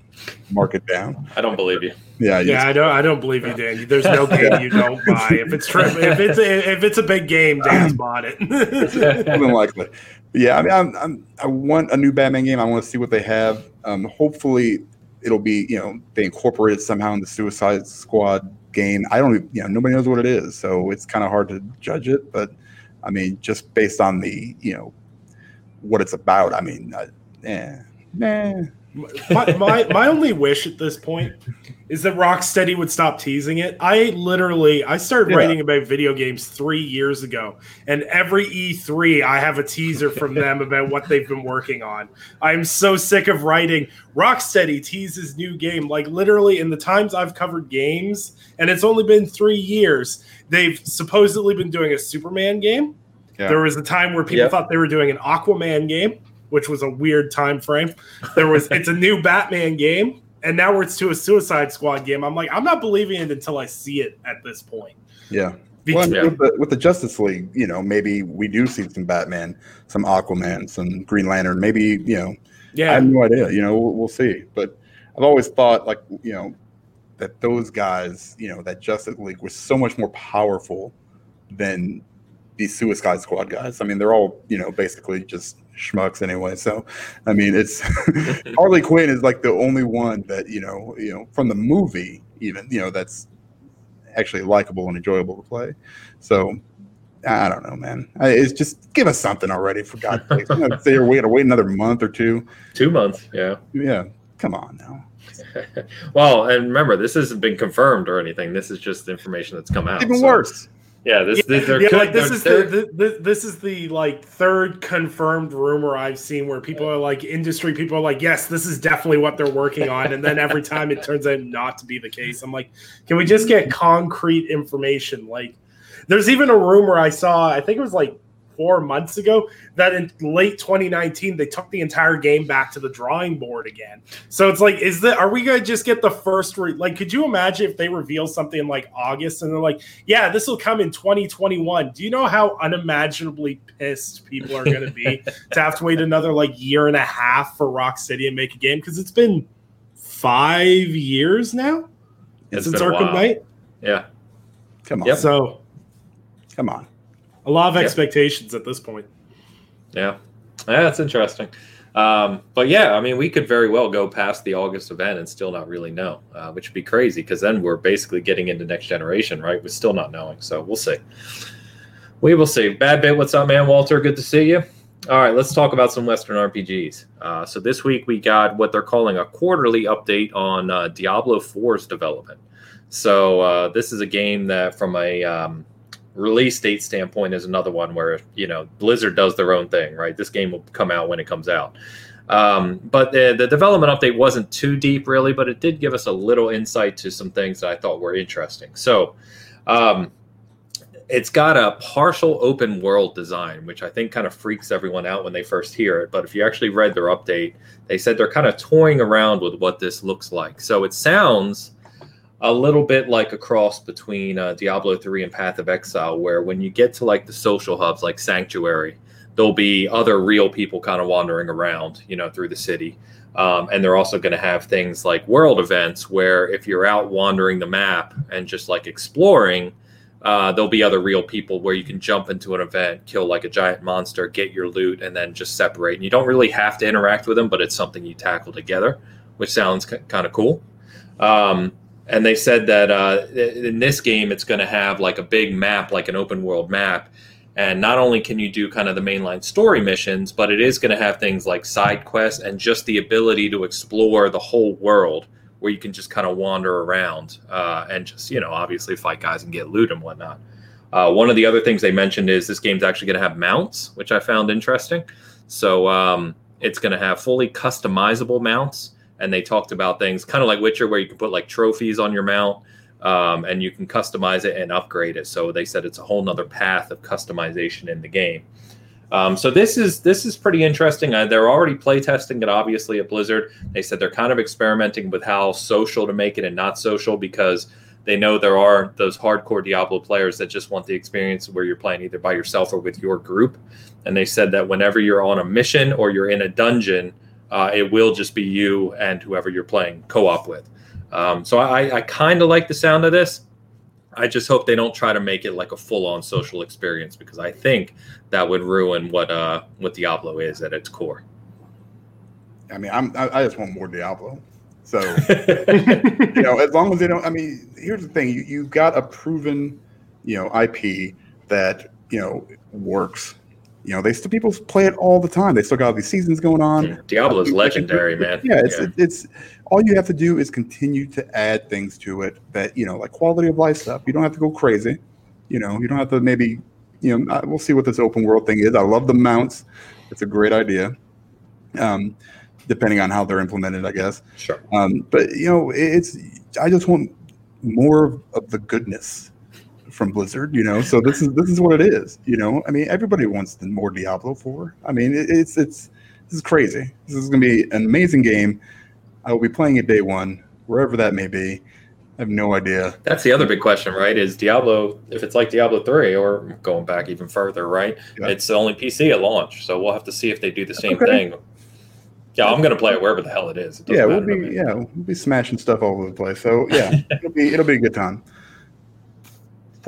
Mark it down. I don't believe you. Yeah, yeah, I don't. I don't believe you, Dan. There's no game you don't <laughs> buy. If it's if it's a, if it's a big game, Dan's bought it. <laughs> More than likely yeah, I mean, I'm, I'm, i want a new Batman game. I want to see what they have. Um, hopefully, it'll be you know they incorporate it somehow in the Suicide Squad game. I don't, you know, nobody knows what it is, so it's kind of hard to judge it. But I mean, just based on the you know what it's about, I mean, uh, eh, nah, my, my my only wish at this point is that Rocksteady would stop teasing it. I literally I started Yeah. writing about video games three years ago, and every E3 I have a teaser from them about what they've been working on. I'm so sick of writing Rocksteady teases new game. Like literally in the times I've covered games, and it's only been three years, they've supposedly been doing a Superman game. Yeah. There was a time where people Yep. thought they were doing an Aquaman game, which was a weird time frame. There was it's a new Batman game, and now it's to a Suicide Squad game. I'm like, I'm not believing it until I see it at this point. Yeah. Be- Well, Yeah. with, the, with the Justice League, you know, maybe we do see some Batman, some Aquaman, some Green Lantern. Maybe you know, yeah, I have no idea. You know, we'll, we'll see. But I've always thought, like, you know, that those guys, you know, that Justice League was so much more powerful than these Suicide Squad guys. I mean, they're all, you know, basically just schmucks anyway. So, I mean, it's <laughs> Harley Quinn is like the only one that you know, you know, from the movie, even you know, that's actually likable and enjoyable to play. So. I don't know, man. I- It's just give us something already, for God's sake. You know, <laughs> Say we got to wait another month or two. Two months, yeah. Yeah, come on now. <laughs> well, and remember, this hasn't been confirmed or anything. This is just information that's come out. Even so- worse. Yeah, this, this, yeah, could, like this is the, the this is the like third confirmed rumor I've seen where people are like industry people are like yes this is definitely what they're working on and then every time it turns out not to be the case I'm like can we just get concrete information? Like there's even a rumor I saw I think it was like four months ago that in late 2019 they took the entire game back to the drawing board again so it's like is that are we gonna just get the first re- like could you imagine if they reveal something in like August and they're like yeah, this will come in 2021. Do you know how unimaginably pissed people are going to be <laughs> to have to wait another like year and a half for Rocksteady and make a game? Because it's been five years now It's since been a Arkham. Knight. yeah. Come on. Yep. So Come on. A lot of Yep. expectations at this point. Yeah, yeah, that's interesting. Um, but yeah, I mean, we could very well go past the August event and still not really know, uh, which would be crazy because then we're basically getting into next generation, right? We're still not knowing, so we'll see. We will see. Bad bit, what's up, man? Walter, good to see you. All right, let's talk about some Western RPGs. Uh, so this week we got what they're calling a quarterly update on uh, Diablo 4's development. So uh, this is a game that, from a um, release date standpoint is another one where you know Blizzard does their own thing, right? This game will come out when it comes out. Um, but the, the development update wasn't too deep, really, but it did give us a little insight to some things that I thought were interesting. So, um, it's got a partial open world design, which I think kind of freaks everyone out when they first hear it. But if you actually read their update, they said they're kind of toying around with what this looks like. So it sounds a little bit like a cross between uh, Diablo 3 and Path of Exile, where when you get to like the social hubs like Sanctuary, there'll be other real people kind of wandering around, you know, through the city. Um, and they're also going to have things like world events where if you're out wandering the map and just like exploring, uh, there'll be other real people where you can jump into an event, kill like a giant monster, get your loot, and then just separate. And you don't really have to interact with them, but it's something you tackle together, which sounds k- kind of cool. Um, and they said that uh, in this game, it's going to have like a big map, like an open world map. And not only can you do kind of the mainline story missions, but it is going to have things like side quests and just the ability to explore the whole world where you can just kind of wander around uh, and just, you know, obviously fight guys and get loot and whatnot. Uh, one of the other things they mentioned is this game's actually going to have mounts, which I found interesting. So um, it's going to have fully customizable mounts. And they talked about things kind of like Witcher, where you can put like trophies on your mount um, and you can customize it and upgrade it. So they said it's a whole nother path of customization in the game. Um, so this is this is pretty interesting. Uh, they're already playtesting it, obviously at Blizzard. They said they're kind of experimenting with how social to make it and not social because they know there are those hardcore Diablo players that just want the experience where you're playing either by yourself or with your group. And they said that whenever you're on a mission or you're in a dungeon, uh, it will just be you and whoever you're playing co-op with. Um, so I, I kind of like the sound of this. I just hope they don't try to make it like a full-on social experience because I think that would ruin what uh, what Diablo is at its core. I mean, I'm, I, I just want more Diablo. So, <laughs> you know, as long as they don't, I mean, here's the thing you, you've got a proven, you know, IP that, you know, works. You know, they still people play it all the time. They still got all these seasons going on. Diablo is legendary, man. Yeah, it's yeah. it's all you have to do is continue to add things to it that you know, like quality of life stuff. You don't have to go crazy. You know, you don't have to maybe. You know, we'll see what this open world thing is. I love the mounts. It's a great idea. Um, depending on how they're implemented, I guess. Sure. Um, but you know, it's I just want more of the goodness from Blizzard, you know. So this is this is what it is, you know. I mean, everybody wants more Diablo Four. I mean, it, it's it's this is crazy. This is going to be an amazing game. I will be playing it day one, wherever that may be. I have no idea. That's the other big question, right? Is Diablo, if it's like Diablo 3 or going back even further, right? Yeah. It's only PC at launch. So we'll have to see if they do the same okay. thing. Yeah, I'm going to play it wherever the hell it is. It yeah, we'll be yeah, we'll be smashing stuff all over the place. So yeah, <laughs> it'll be it'll be a good time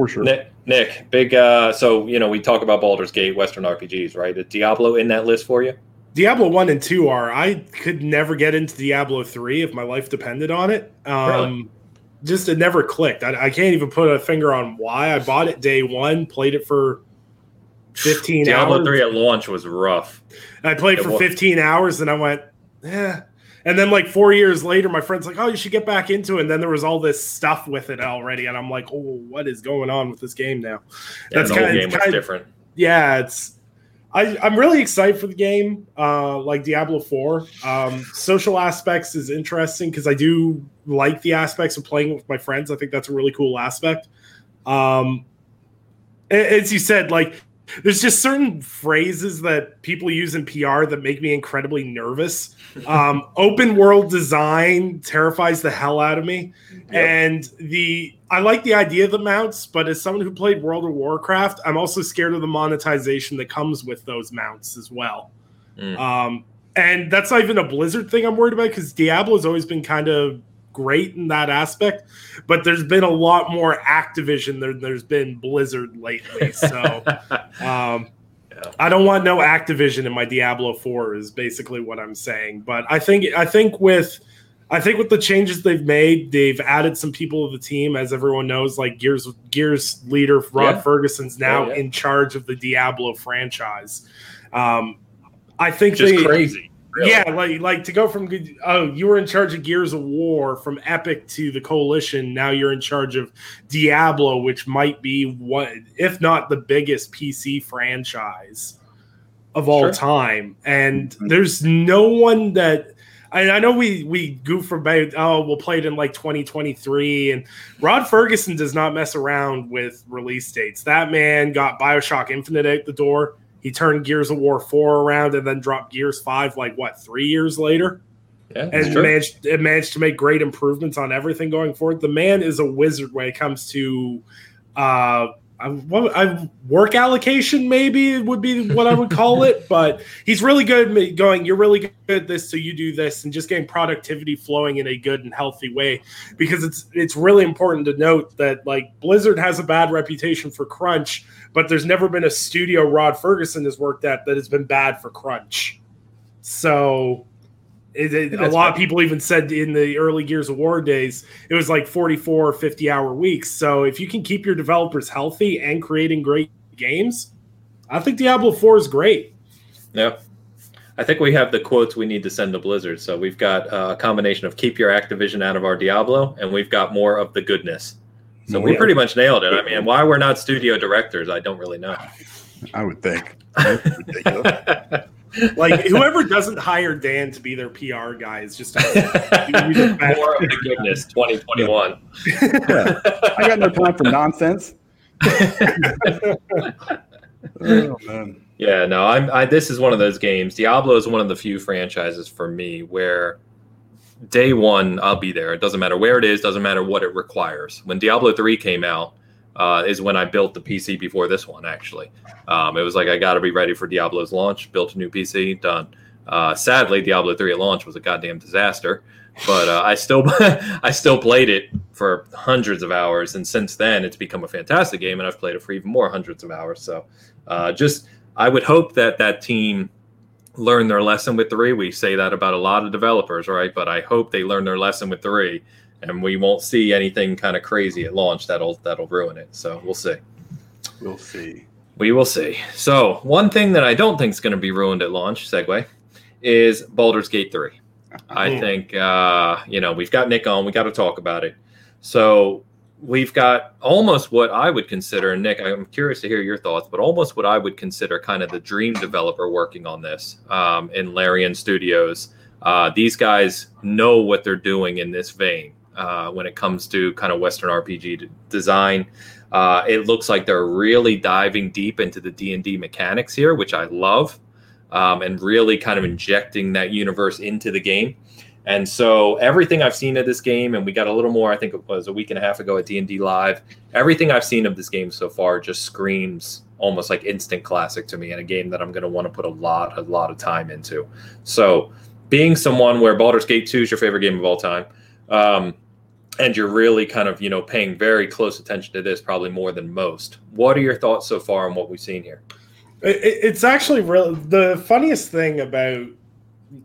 for sure. Nick, Nick big. Uh, so you know, we talk about Baldur's Gate, Western RPGs, right? Is Diablo in that list for you? Diablo one and two are. I could never get into Diablo three if my life depended on it. Um, really? Just it never clicked. I, I can't even put a finger on why. I bought it day one, played it for 15 Diablo hours. 3 at launch was rough. I played it for was. 15 hours and I went, yeah. And then like four years later, my friend's like, "Oh, you should get back into it." And then there was all this stuff with it already, and I'm like, "Oh, what is going on with this game now?" Yeah, That's kind of different. Yeah, it's. I, I'm really excited for the game, uh, like Diablo 4. Um, social aspects is interesting because I do like the aspects of playing with my friends. I think that's a really cool aspect. Um, as you said, like there's just certain phrases that people use in PR that make me incredibly nervous. <laughs> Um, open world design terrifies the hell out of me, yep. and the I like the idea of the mounts, but as someone who played World of Warcraft, I'm also scared of the monetization that comes with those mounts as well. Mm. Um, and that's not even a Blizzard thing I'm worried about because Diablo has always been kind of great in that aspect, but there's been a lot more Activision than there's been Blizzard lately. So <laughs> um, yeah. I don't want no Activision in my Diablo 4 is basically what I'm saying. But I think I think with I think with the changes they've made, they've added some people to the team, as everyone knows. Like Gears Gears leader Rod yeah. Ferguson's now yeah, in charge of the Diablo franchise. Um, I think just they, crazy. Really? Yeah, like like to go from oh, you were in charge of Gears of War from Epic to the Coalition. Now you're in charge of Diablo, which might be one, if not the biggest PC franchise of all sure. time. And mm-hmm. there's no one that I, I, know we we goof about oh we'll play it in like 2023 and Rod Ferguson does not mess around with release dates. That man got BioShock Infinite out the door he turned Gears of War 4 around and then dropped Gears 5 like what, three years later? Yeah, and managed it managed to make great improvements on everything going forward. The man is a wizard when it comes to uh I, I, work allocation maybe would be what I would call it, <laughs> but he's really good at going. You're really good at this, so you do this, and just getting productivity flowing in a good and healthy way. Because it's it's really important to note that like Blizzard has a bad reputation for crunch, but there's never been a studio Rod Ferguson has worked at that has been bad for crunch. So it, it, a lot of people even said in the early Gears of War days, it was like 44 or 50 hour weeks. So if you can keep your developers healthy and creating great games, I think Diablo 4 is great. Yeah. I think we have the quotes we need to send to Blizzard. So we've got uh, a combination of keep your Activision out of our Diablo, and we've got more of the goodness. So we pretty much nailed it. I mean, why we're not studio directors, I don't really know. I would think. <laughs> <laughs> like whoever doesn't hire Dan to be their PR guy is just <laughs> more of the goodness 2021. Yeah. I got no time for nonsense. <laughs> oh man. Yeah, no, I'm. I, this is one of those games. Diablo is one of the few franchises for me where day one I'll be there. It doesn't matter where it is. Doesn't matter what it requires. When Diablo three came out, uh, is when I built the PC before this one. Actually, um, it was like I got to be ready for Diablo's launch. Built a new PC, done. Uh, sadly, Diablo three at launch was a goddamn disaster, but uh, I still <laughs> I still played it for hundreds of hours, and since then it's become a fantastic game, and I've played it for even more hundreds of hours. So, uh, just I would hope that that team learned their lesson with three. We say that about a lot of developers, right? But I hope they learned their lesson with three and we won't see anything kind of crazy at launch that'll that'll ruin it. So we'll see. We'll see. We will see. So, one thing that I don't think is going to be ruined at launch, segue, is Baldur's Gate 3. I Mhm. think, uh, you know, we've got Nick on, we got to talk about it. So, we've got almost what I would consider, Nick, I'm curious to hear your thoughts, but almost what I would consider kind of the dream developer working on this um, in Larian Studios. Uh, these guys know what they're doing in this vein uh, when it comes to kind of Western RPG design. Uh, it looks like they're really diving deep into the D and D mechanics here, which I love, um, and really kind of injecting that universe into the game. And so everything I've seen of this game, and we got a little more, I think it was a week and a half ago at D and D Live. Everything I've seen of this game so far just screams almost like instant classic to me, and a game that I'm going to want to put a lot, a lot of time into. So, being someone where Baldur's Gate 2 is your favorite game of all time, um, and you're really kind of you know paying very close attention to this, probably more than most. What are your thoughts so far on what we've seen here? It, it- it's actually real. The funniest thing about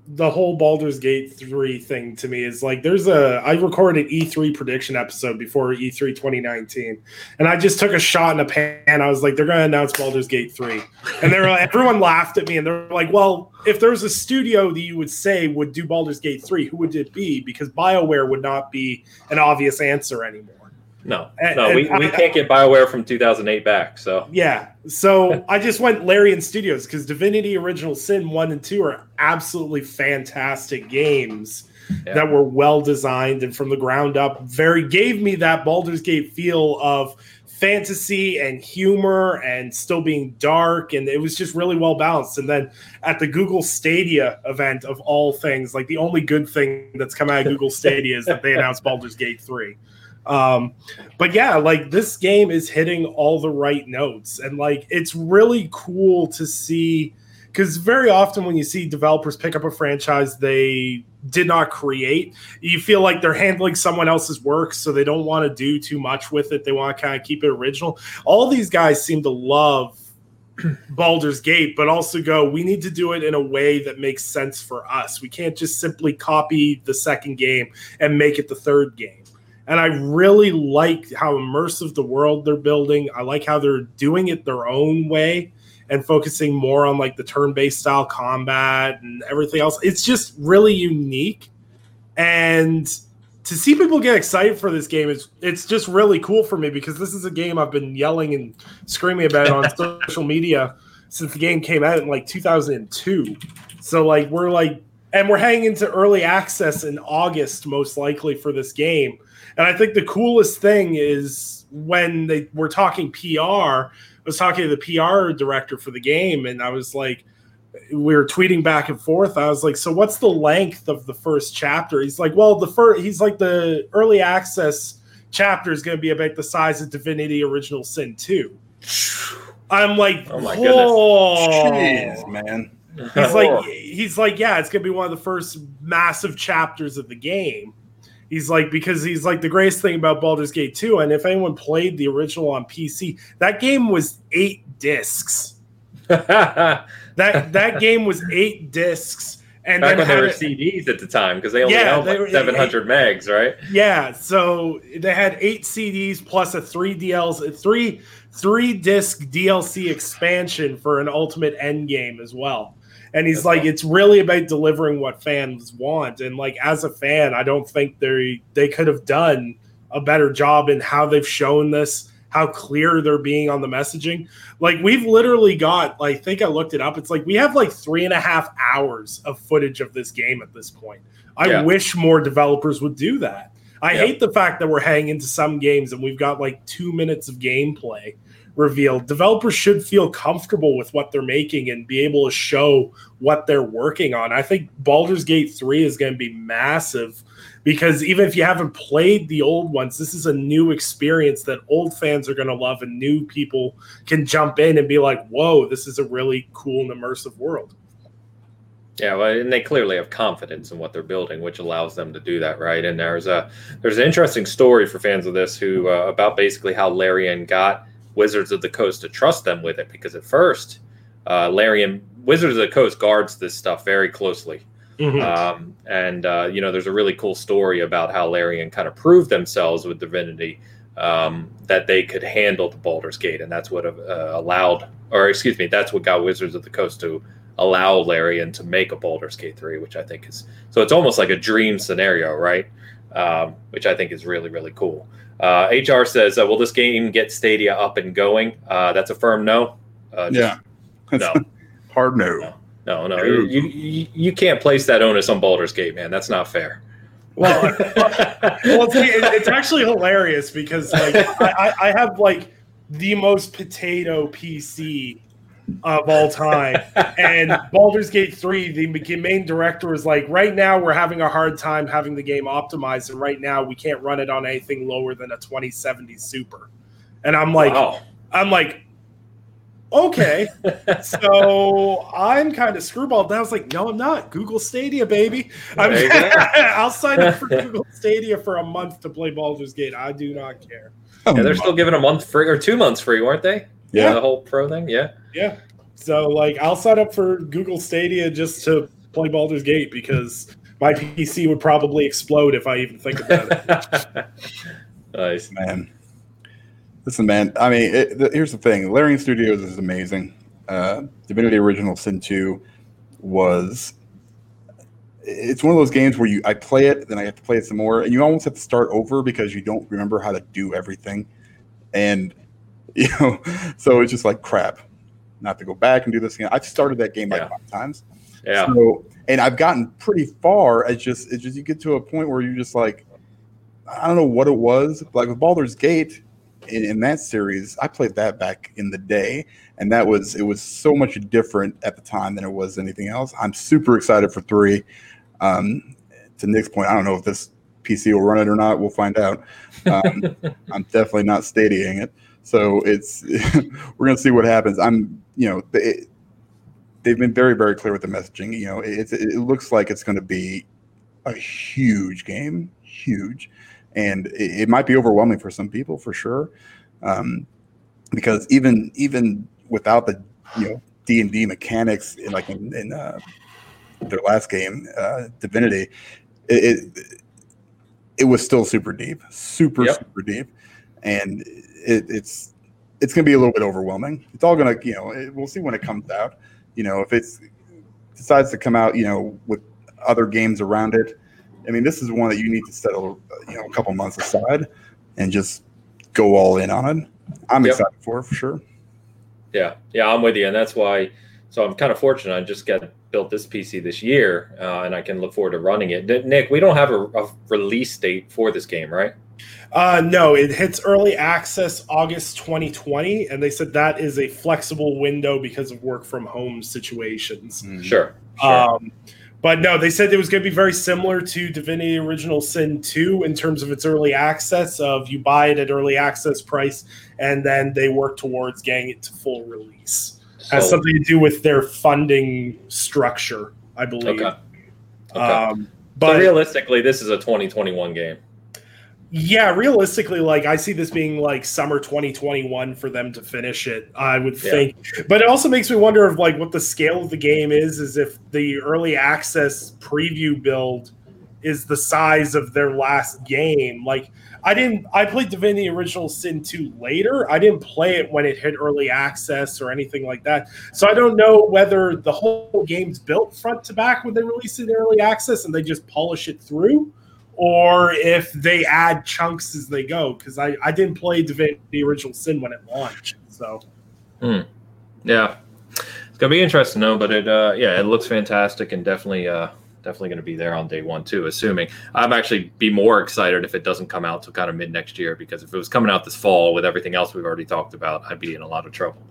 the whole Baldur's Gate 3 thing to me is like there's a I recorded E3 prediction episode before E E3 2019 and I just took a shot in a pan. I was like they're going to announce Baldur's Gate 3 and they were like, everyone laughed at me and they're like well if there's a studio that you would say would do Baldur's Gate 3 who would it be? Because BioWare would not be an obvious answer anymore No, And- no, we, and we I- can't get Bioware from 2008 back. So Yeah. So <laughs> I just went Larian Studios because Divinity Original Sin 1 and 2 are absolutely fantastic games Yeah. that were well designed and from the ground up very gave me that Baldur's Gate feel of fantasy and humor and still being dark and it was just really well balanced and then at the Google Stadia event of all things like the only good thing that's come out of <laughs> Google Stadia is that they announced Baldur's Gate 3 um but yeah like this game is hitting all the right notes and like it's really cool to see because very often when you see developers pick up a franchise they did not create you feel like they're handling someone else's work so they don't want to do too much with it they want to kind of keep it original all these guys seem to love <clears throat> Baldur's Gate, but also go, we need to do it in a way that makes sense for us. We can't just simply copy the second game and make it the third game. And I really like how immersive the world they're building. I like how they're doing it their own way and focusing more on like the turn-based style combat and everything else. It's just really unique. And to see people get excited for this game is it's just really cool for me because this is a game I've been yelling and screaming about on <laughs> social media since the game came out in like 2002. So like we're like and we're heading into early access in August most likely for this game. And I think the coolest thing is when they were talking PR, I was talking to the PR director for the game, and I was like, we were tweeting back and forth. I was like, so what's the length of the first chapter? He's like, well, the first, he's like, the early access chapter is going to be about the size of Divinity Original Sin 2. I'm like, Oh my goodness. "Oh." Jeez, man. He's like, he's like, yeah, it's gonna be one of the first massive chapters of the game. He's like, because he's like the greatest thing about Baldur's Gate 2, and if anyone played the original on PC, that game was eight discs. <laughs> That that game was eight discs, and Back then when had were it- CDs at the time, because they only Yeah, held they were- like 700 megs, right? Yeah, so they had eight CDs plus a three DLs, three three disc DLC expansion for an ultimate end game as well. And he's That's like, awesome. it's really about delivering what fans want. And like as a fan, I don't think they they could have done a better job in how they've shown this, how clear they're being on the messaging. Like we've literally got, like, I think I looked it up. It's like we have like three and a half hours of footage of this game at this point. I Yeah. wish more developers would do that. I Yeah. hate the fact that we're hanging into some games and we've got like two minutes of gameplay revealed. Developers should feel comfortable with what they're making and be able to show what they're working on. I think Baldur's Gate 3 is going to be massive because even if you haven't played the old ones, this is a new experience that old fans are going to love and new people can jump in and be like, whoa, this is a really cool and immersive world. Yeah, well, and they clearly have confidence in what they're building, which allows them to do that, right? And there's a there's an interesting story for fans of this who uh, about basically how Larian got Wizards of the Coast to trust them with it, because at first, uh, Larian Wizards of the Coast guards this stuff very closely, um, and uh, you know there's a really cool story about how Larian kind of proved themselves with Divinity. um, that they could handle the Baldur's Gate, and that's what uh, allowed, or excuse me, that's what got Wizards of the Coast to allow Larian to make a Baldur's Gate three, which I think is so. It's almost like a dream scenario, right? Um, which I think is really really cool. Uh, HR says, uh, "Will this game get Stadia up and going?" Uh, that's a firm no. Uh, yeah, no, <laughs> hard no. no. No, no, you, you, you can't place that onus on Baldur's Gate, man. That's not fair. Well, <laughs> well, it's, it's, actually hilarious because like I, I have like the most potato PC of all time, and <laughs> Baldur's Gate three, the main director was like, right now we're having a hard time having the game optimized, and right now we can't run it on anything lower than a 2070 Super, and I'm like, wow. I'm like, okay. <laughs> so I'm kind of screwballed. I was like, no, I'm not. Google Stadia, baby. I'm, <laughs> I'll sign up for Google Stadia for a month to play Baldur's Gate. I do not care. Oh, yeah, they're still giving a month free or two months free, weren't they? Yeah. The whole pro thing. Yeah. Yeah. So like I'll sign up for Google Stadia just to play Baldur's Gate because my PC would probably explode if I even think about it. <laughs> nice. Man. Listen, man. I mean, it, the, here's the thing: Larian Studios is amazing. Uh, Divinity Original Sin 2 was. It's one of those games where you I play it, then I have to play it some more, and you almost have to start over because you don't remember how to do everything, and <laughs> you know, so it's just like crap. Not to go back and do this again. I've started that game like yeah. five times. Yeah. So, and I've gotten pretty far. It's just, it's just you get to a point where you're just like, I don't know what it was. Like with Baldur's Gate, in, in, that series, I played that back in the day, and that was it was so much different at the time than it was anything else. I'm super excited for three. Um, to Nick's point, I don't know if this PC will run it or not. We'll find out. Um, <laughs> I'm definitely not stadiating it, so it's <laughs> we're gonna see what happens. I'm you know it, they've been very very clear with the messaging. You know, it, it looks like it's going to be a huge game, huge and it, it, might be overwhelming for some people for sure um, because even even without the you know D and D mechanics in like in, in uh, their last game, uh, Divinity, it, it, it was still super deep, super yep. super deep, and it, it's it's going to be a little bit overwhelming. It's all going to you know we'll see when it comes out. You know if it's decides to come out you know with other games around it I mean, this is one that you need to settle, you know, a couple months aside and just go all in on it. I'm yep. excited for it for sure. Yeah, yeah, I'm with you, and that's why. So I'm kind of fortunate. I just got built this PC this year, uh, and I can look forward to running it. Nick, we don't have a, a release date for this game, right? Uh, no, it hits early access August 2020, and they said that is a flexible window because of work from home situations. Mm-hmm. Sure. sure. Um, but no, they said it was going to be very similar to Divinity Original Sin 2 in terms of its early access of you buy it at early access price and then they work towards getting it to full release. So, Has something to do with their funding structure, I believe. Okay. okay. Um, but so realistically, this is a 2021 game. Yeah, realistically, like I see this being like summer 2021 for them to finish it. I would yeah. think, but it also makes me wonder of like what the scale of the game is. Is if the early access preview build is the size of their last game. Like I didn't, I played Divinity Original Sin 2 later. I didn't play it when it hit early access or anything like that. So I don't know whether the whole game's built front to back when they release it in early access and they just polish it through or if they add chunks as they go. Because I, I didn't play the Original Sin when it launched. So, mm. yeah, it's gonna be interesting, though. But it, uh, yeah, it looks fantastic and definitely, uh, definitely gonna be there on day one too. Assuming I'm actually be more excited if it doesn't come out till kind of mid next year because if it was coming out this fall with everything else we've already talked about, I'd be in a lot of trouble.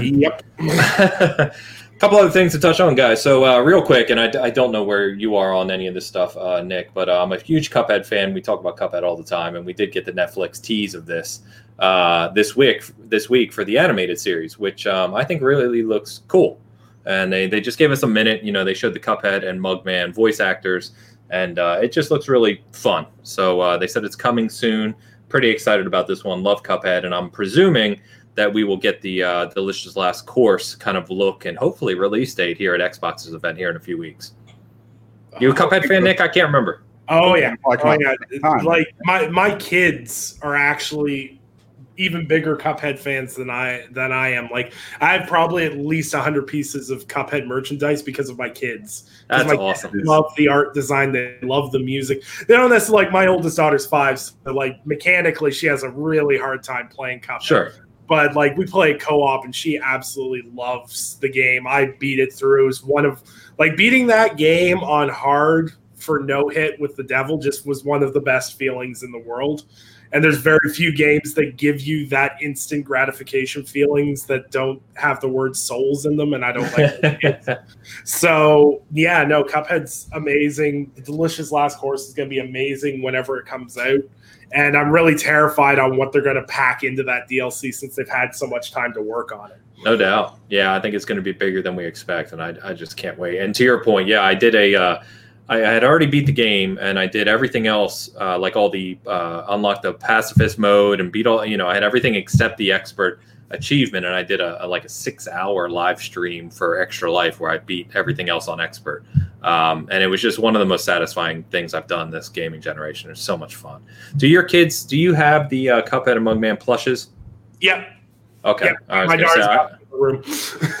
Yep. <laughs> Couple other things to touch on, guys. So, uh, real quick, and I, I, don't know where you are on any of this stuff, uh, Nick, but uh, I'm a huge Cuphead fan. We talk about Cuphead all the time, and we did get the Netflix tease of this uh, this week. This week for the animated series, which um, I think really looks cool. And they, they just gave us a minute. You know, they showed the Cuphead and Mugman voice actors, and uh, it just looks really fun. So uh, they said it's coming soon. Pretty excited about this one. Love Cuphead, and I'm presuming that we will get the uh, delicious last course kind of look and hopefully release date here at Xbox's event here in a few weeks. You a Cuphead fan, Nick? I can't remember. Oh yeah, Like oh my yeah. Like my my kids are actually even bigger Cuphead fans than I than I am. Like I have probably at least hundred pieces of Cuphead merchandise because of my kids. 'Cause That's my awesome. kids love the art design. They love the music. They don't necessarily like my oldest daughter's five. So like mechanically, she has a really hard time playing Cuphead. Sure. But like we play co-op and she absolutely loves the game. I beat it through. It was one of like beating that game on hard for no hit with the devil just was one of the best feelings in the world. And there's very few games that give you that instant gratification feelings that don't have the word souls in them and i don't like <laughs> so yeah no cuphead's amazing. The delicious last course is going to be amazing whenever it comes out and I'm really terrified on what they're going to pack into that DLC since they've had so much time to work on it. No doubt. Yeah, I think it's going to be bigger than we expect, and I, I just can't wait. And to your point, yeah, I did a. Uh, I, I had already beat the game, and I did everything else, uh, like all the uh, unlock the pacifist mode and beat all. You know, I had everything except the expert achievement, and I did a, a like a six hour live stream for Extra Life where I beat everything else on expert. Um, and it was just one of the most satisfying things I've done this gaming generation. It's so much fun. Do your kids? Do you have the uh, Cuphead and Mugman plushes? Yep, Okay, Yep, I my gonna daughter's say, I- got it in the room.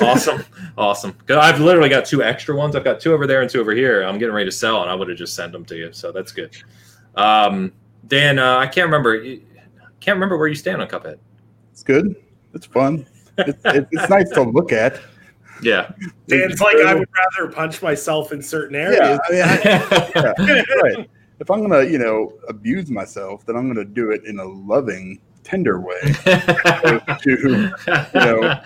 <laughs> awesome awesome 'Cause i've literally got two extra ones i've got two over there and two over here i'm getting ready to sell and i would have just sent them to you so that's good um dan uh, i can't remember can't remember where you stand on cuphead It's good. It's fun. It's, it's, it's nice to look at. yeah Dan's like, I would rather punch myself in certain areas. Yeah, I mean, I- <laughs> right. If I'm gonna, you know, abuse myself, then I'm gonna do it in a loving, tender way <laughs> to, you know,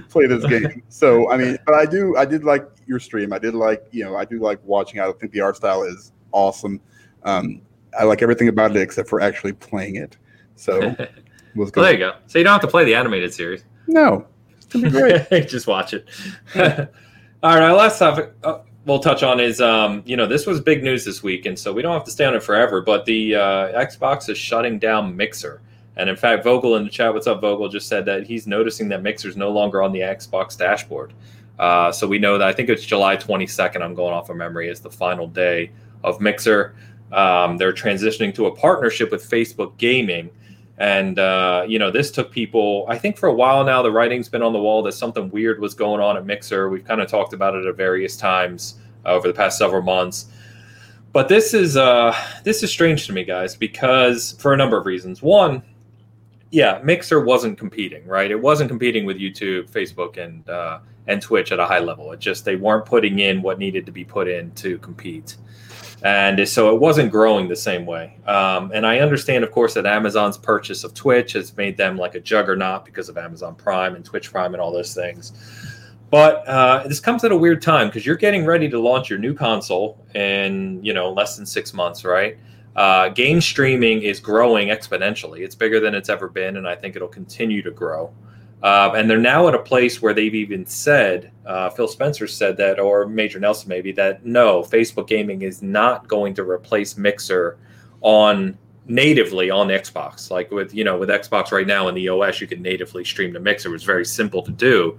<laughs> play this game. So, I mean, but I do, I did like your stream. I did like, you know, I do like watching. I think the art style is awesome. Um, I like everything about it except for actually playing it. So, let's go. Well there you go. So you don't have to play the animated series. No, it's gonna be great. <laughs> just watch it. <laughs> All right our last topic uh, we'll touch on is um, you know this was big news this week and so we don't have to stay on it forever but the uh, xbox is shutting down mixer. And in fact vogel in the chat what's up vogel just said that he's noticing that mixer's no longer on the xbox dashboard. Uh, so we know that i think it's july 22nd i'm going off of memory is the final day of mixer. Um, they're transitioning to a partnership with facebook gaming and uh, you know this took people i think for a while now the writing's been on the wall that something weird was going on at mixer. We've kind of talked about it at various times uh, over the past several months. But this is uh, this is strange to me guys because for a number of reasons. One yeah mixer wasn't competing right? It wasn't competing with youtube facebook and uh, and twitch at a high level. It just they weren't putting in what needed to be put in to compete and so it wasn't growing the same way. Um, and I understand, of course, that Amazon's purchase of Twitch has made them like a juggernaut because of Amazon Prime and Twitch Prime and all those things. But uh, this comes at a weird time because you're getting ready to launch your new console in you know less than six months, right? Uh, game streaming is growing exponentially. It's bigger than it's ever been, and I think it'll continue to grow. Uh, and they're now at a place where they've even said, uh, Phil Spencer said that, or Major Nelson maybe, that no, Facebook gaming is not going to replace Mixer on natively on Xbox. Like with you know with Xbox right now in the OS, you can natively stream to Mixer. It was very simple to do,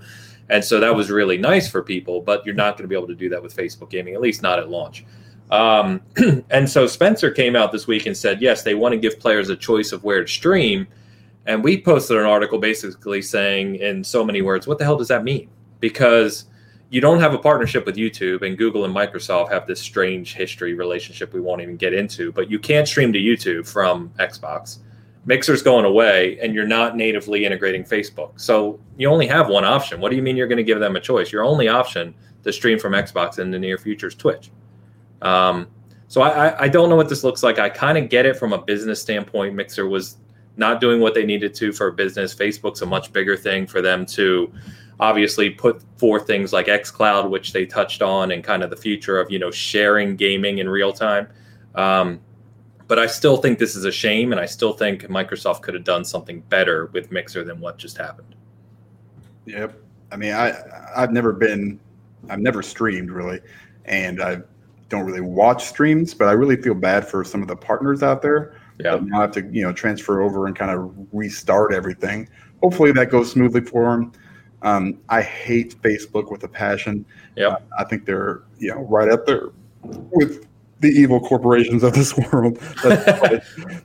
and so that was really nice for people. But you're not going to be able to do that with Facebook gaming, at least not at launch. Um, <clears throat> and so Spencer came out this week and said, yes, they want to give players a choice of where to stream. And we posted an article basically saying, in so many words, what the hell does that mean? Because you don't have a partnership with YouTube, and Google and Microsoft have this strange history relationship we won't even get into, but you can't stream to YouTube from Xbox. Mixer's going away, and you're not natively integrating Facebook. So you only have one option. What do you mean you're going to give them a choice? Your only option to stream from Xbox in the near future is Twitch. Um, so I, I don't know what this looks like. I kind of get it from a business standpoint. Mixer was not doing what they needed to for business. Facebook's a much bigger thing for them to obviously put forth things like xCloud, which they touched on, and kind of the future of you know sharing gaming in real time. Um, but I still think this is a shame, and I still think Microsoft could have done something better with Mixer than what just happened. Yep. I mean, I I've never been, I've never streamed really, and I don't really watch streams, but I really feel bad for some of the partners out there. Yeah. that now have to you know transfer over and kind of restart everything. Hopefully that goes smoothly for them. Um, I hate Facebook with a passion. Yeah. Uh, I think they're you know right up there with the evil corporations of this <laughs> world. Probably,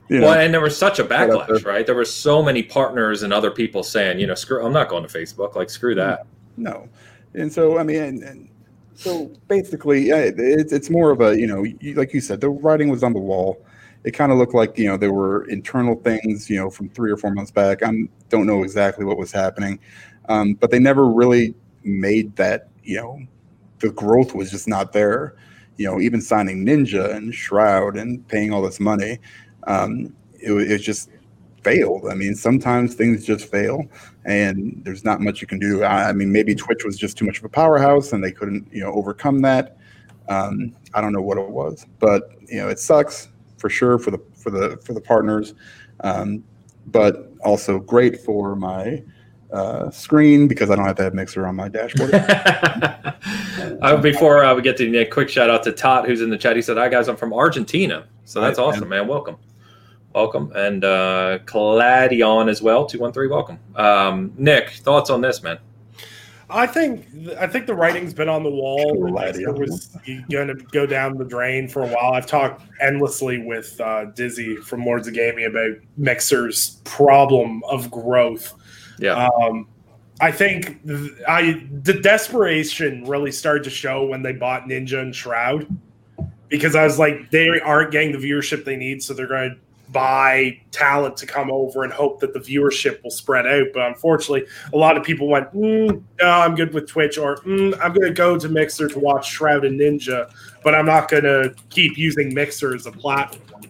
you know, well, and there was such a backlash, right? There were so many partners and other people saying, you know, screw, I'm not going to Facebook. Like, screw that. No, and so I mean, and, and so basically, it's it's more of a you know, like you said, the writing was on the wall. It kind of looked like you know there were internal things you know from three or four months back. I don't know exactly what was happening, um, but they never really made that you know the growth was just not there. You know, even signing Ninja and Shroud and paying all this money, um, it, it just failed. I mean, sometimes things just fail, and there's not much you can do. I, I, mean, maybe Twitch was just too much of a powerhouse, and they couldn't, you know, overcome that. Um, I don't know what it was, but you know, it sucks for sure for the for the for the partners, um, but also great for my uh, screen because I don't have to have Mixer on my dashboard. <laughs> uh, before uh, we get to Nick, quick shout out to Todd who's in the chat. He said, "Hi guys, I'm from Argentina." So that's awesome, man. man. Welcome welcome, and uh, Cladion as well. Two one three, welcome. Um, Nick, thoughts on this, man? I think I think the writing's been on the wall. It was going to go down the drain for a while. I've talked endlessly with uh, Dizzy from Lords of Gaming about Mixer's problem of growth. Yeah. Um, I think I the desperation really started to show when they bought Ninja and Shroud because I was like, they aren't getting the viewership they need, so they're going to buy talent to come over and hope that the viewership will spread out. But unfortunately, a lot of people went, mm, no, I'm good with Twitch, or mm, I'm going to go to Mixer to watch Shroud and Ninja, but I'm not going to keep using Mixer as a platform.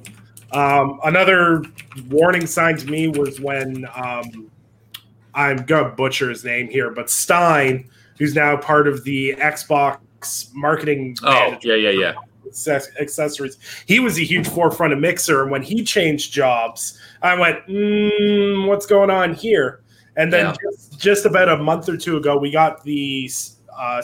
Um, another warning sign to me was when um, I'm going to butcher his name here, but Stein, who's now part of the Xbox marketing. Oh, yeah, yeah, yeah accessories. He was a huge forefront of Mixer, and when he changed jobs, I went, mm, "What's going on here?" And then yeah. just, just, about a month or two ago, we got the uh,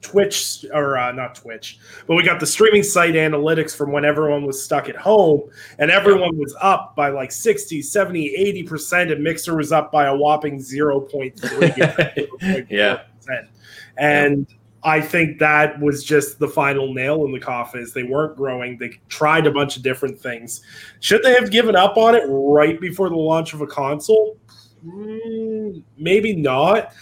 Twitch or uh, not Twitch, but we got the streaming site analytics from when everyone was stuck at home and everyone was up by like 60, 70, 80%, and Mixer was up by a whopping 0.3. <laughs> yeah. And yeah I think that was just the final nail in the coffin. Is they weren't growing. They tried a bunch of different things. Should they have given up on it right before the launch of a console? Mm, maybe not.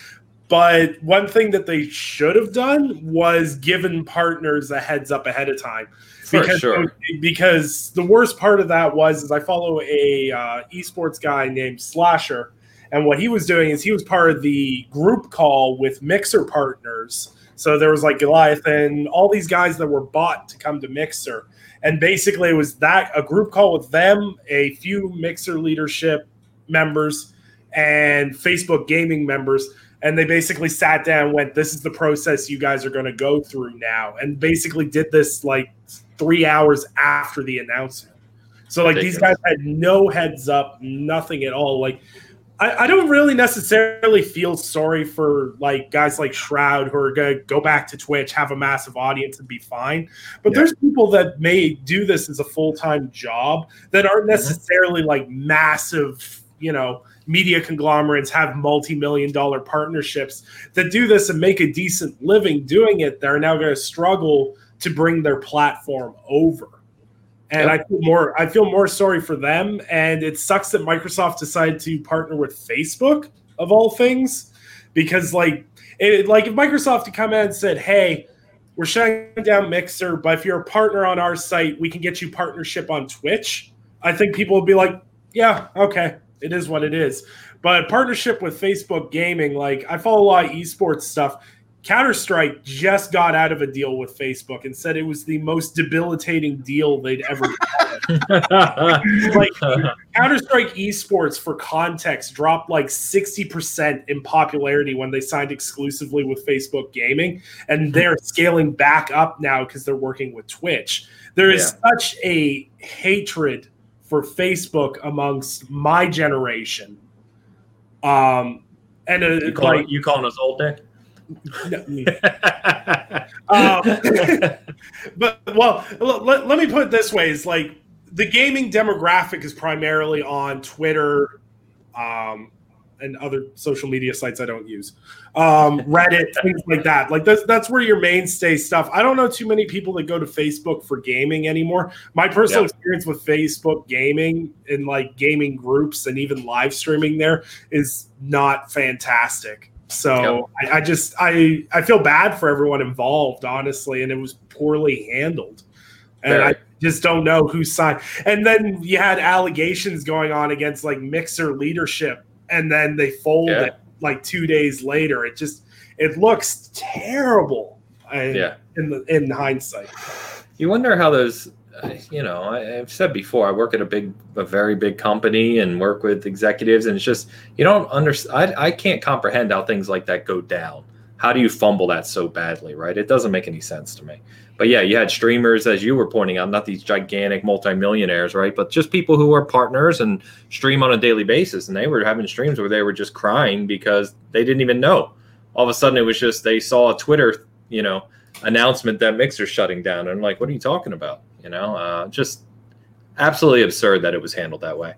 But one thing that they should have done was given partners a heads up ahead of time. For because, sure. Because the worst part of that was is I follow a uh, esports guy named Slasher, and what he was doing is he was part of the group call with Mixer partners so there was like Goliath and all these guys that were bought to come to Mixer. And basically, it was that a group call with them, a few Mixer leadership members, and Facebook gaming members. And they basically sat down went, This is the process you guys are going to go through now. And basically did this like three hours after the announcement. So, like, these guys had no heads up, nothing at all. Like, I, I, don't really necessarily feel sorry for like guys like Shroud who are gonna go back to Twitch, have a massive audience, and be fine. But yeah. there's people that may do this as a full time job that aren't mm-hmm. necessarily mm-hmm. like massive, you know, media conglomerates have multi million dollar partnerships that do this and make a decent living doing it. They're now going to struggle to bring their platform over and yep. I feel more I feel more sorry for them. And it sucks that Microsoft decided to partner with Facebook of all things, because like it, like if Microsoft had come in and said, "Hey, we're shutting down Mixer, but if you're a partner on our site, we can get you partnership on Twitch." I think people would be like, "Yeah, okay, it is what it is." But partnership with Facebook Gaming, like I follow a lot of esports stuff. Counter Strike just got out of a deal with Facebook and said it was the most debilitating deal they'd ever <laughs> like Counter Strike esports, for context, dropped like 60% in popularity when they signed exclusively with Facebook Gaming. And they're scaling back up now because they're working with Twitch. There is yeah. such a hatred for Facebook amongst my generation. Um, and uh, you, call, like, you calling us old, Nick? <laughs> um, but well, let, let me put it this way: is like the gaming demographic is primarily on Twitter, um, and other social media sites I don't use, um, Reddit, <laughs> things like that. Like that's that's where your mainstay stuff. I don't know too many people that go to Facebook for gaming anymore. My personal Yeah. experience with Facebook gaming and like gaming groups and even live streaming there is not fantastic. So I, I just I I feel bad for everyone involved, honestly, and it was poorly handled. And I just don't know who signed. And then you had allegations going on against like Mixer leadership, and then they folded Yeah. like two days later. It just it looks terrible. in- Yeah. In the in hindsight. You wonder how those, you know, I, I've said before, I work at a big, a very big company and work with executives, and it's just you don't understand. I, I can't comprehend how things like that go down. How do you fumble that so badly, right? It doesn't make any sense to me. But yeah, you had streamers, as you were pointing out, not these gigantic multimillionaires, right? But just people who are partners and stream on a daily basis, and they were having streams where they were just crying because they didn't even know. All of a sudden, it was just they saw a Twitter, you know, announcement that Mixer's shutting down. And I'm like, what are you talking about? You know, uh, just absolutely absurd that it was handled that way.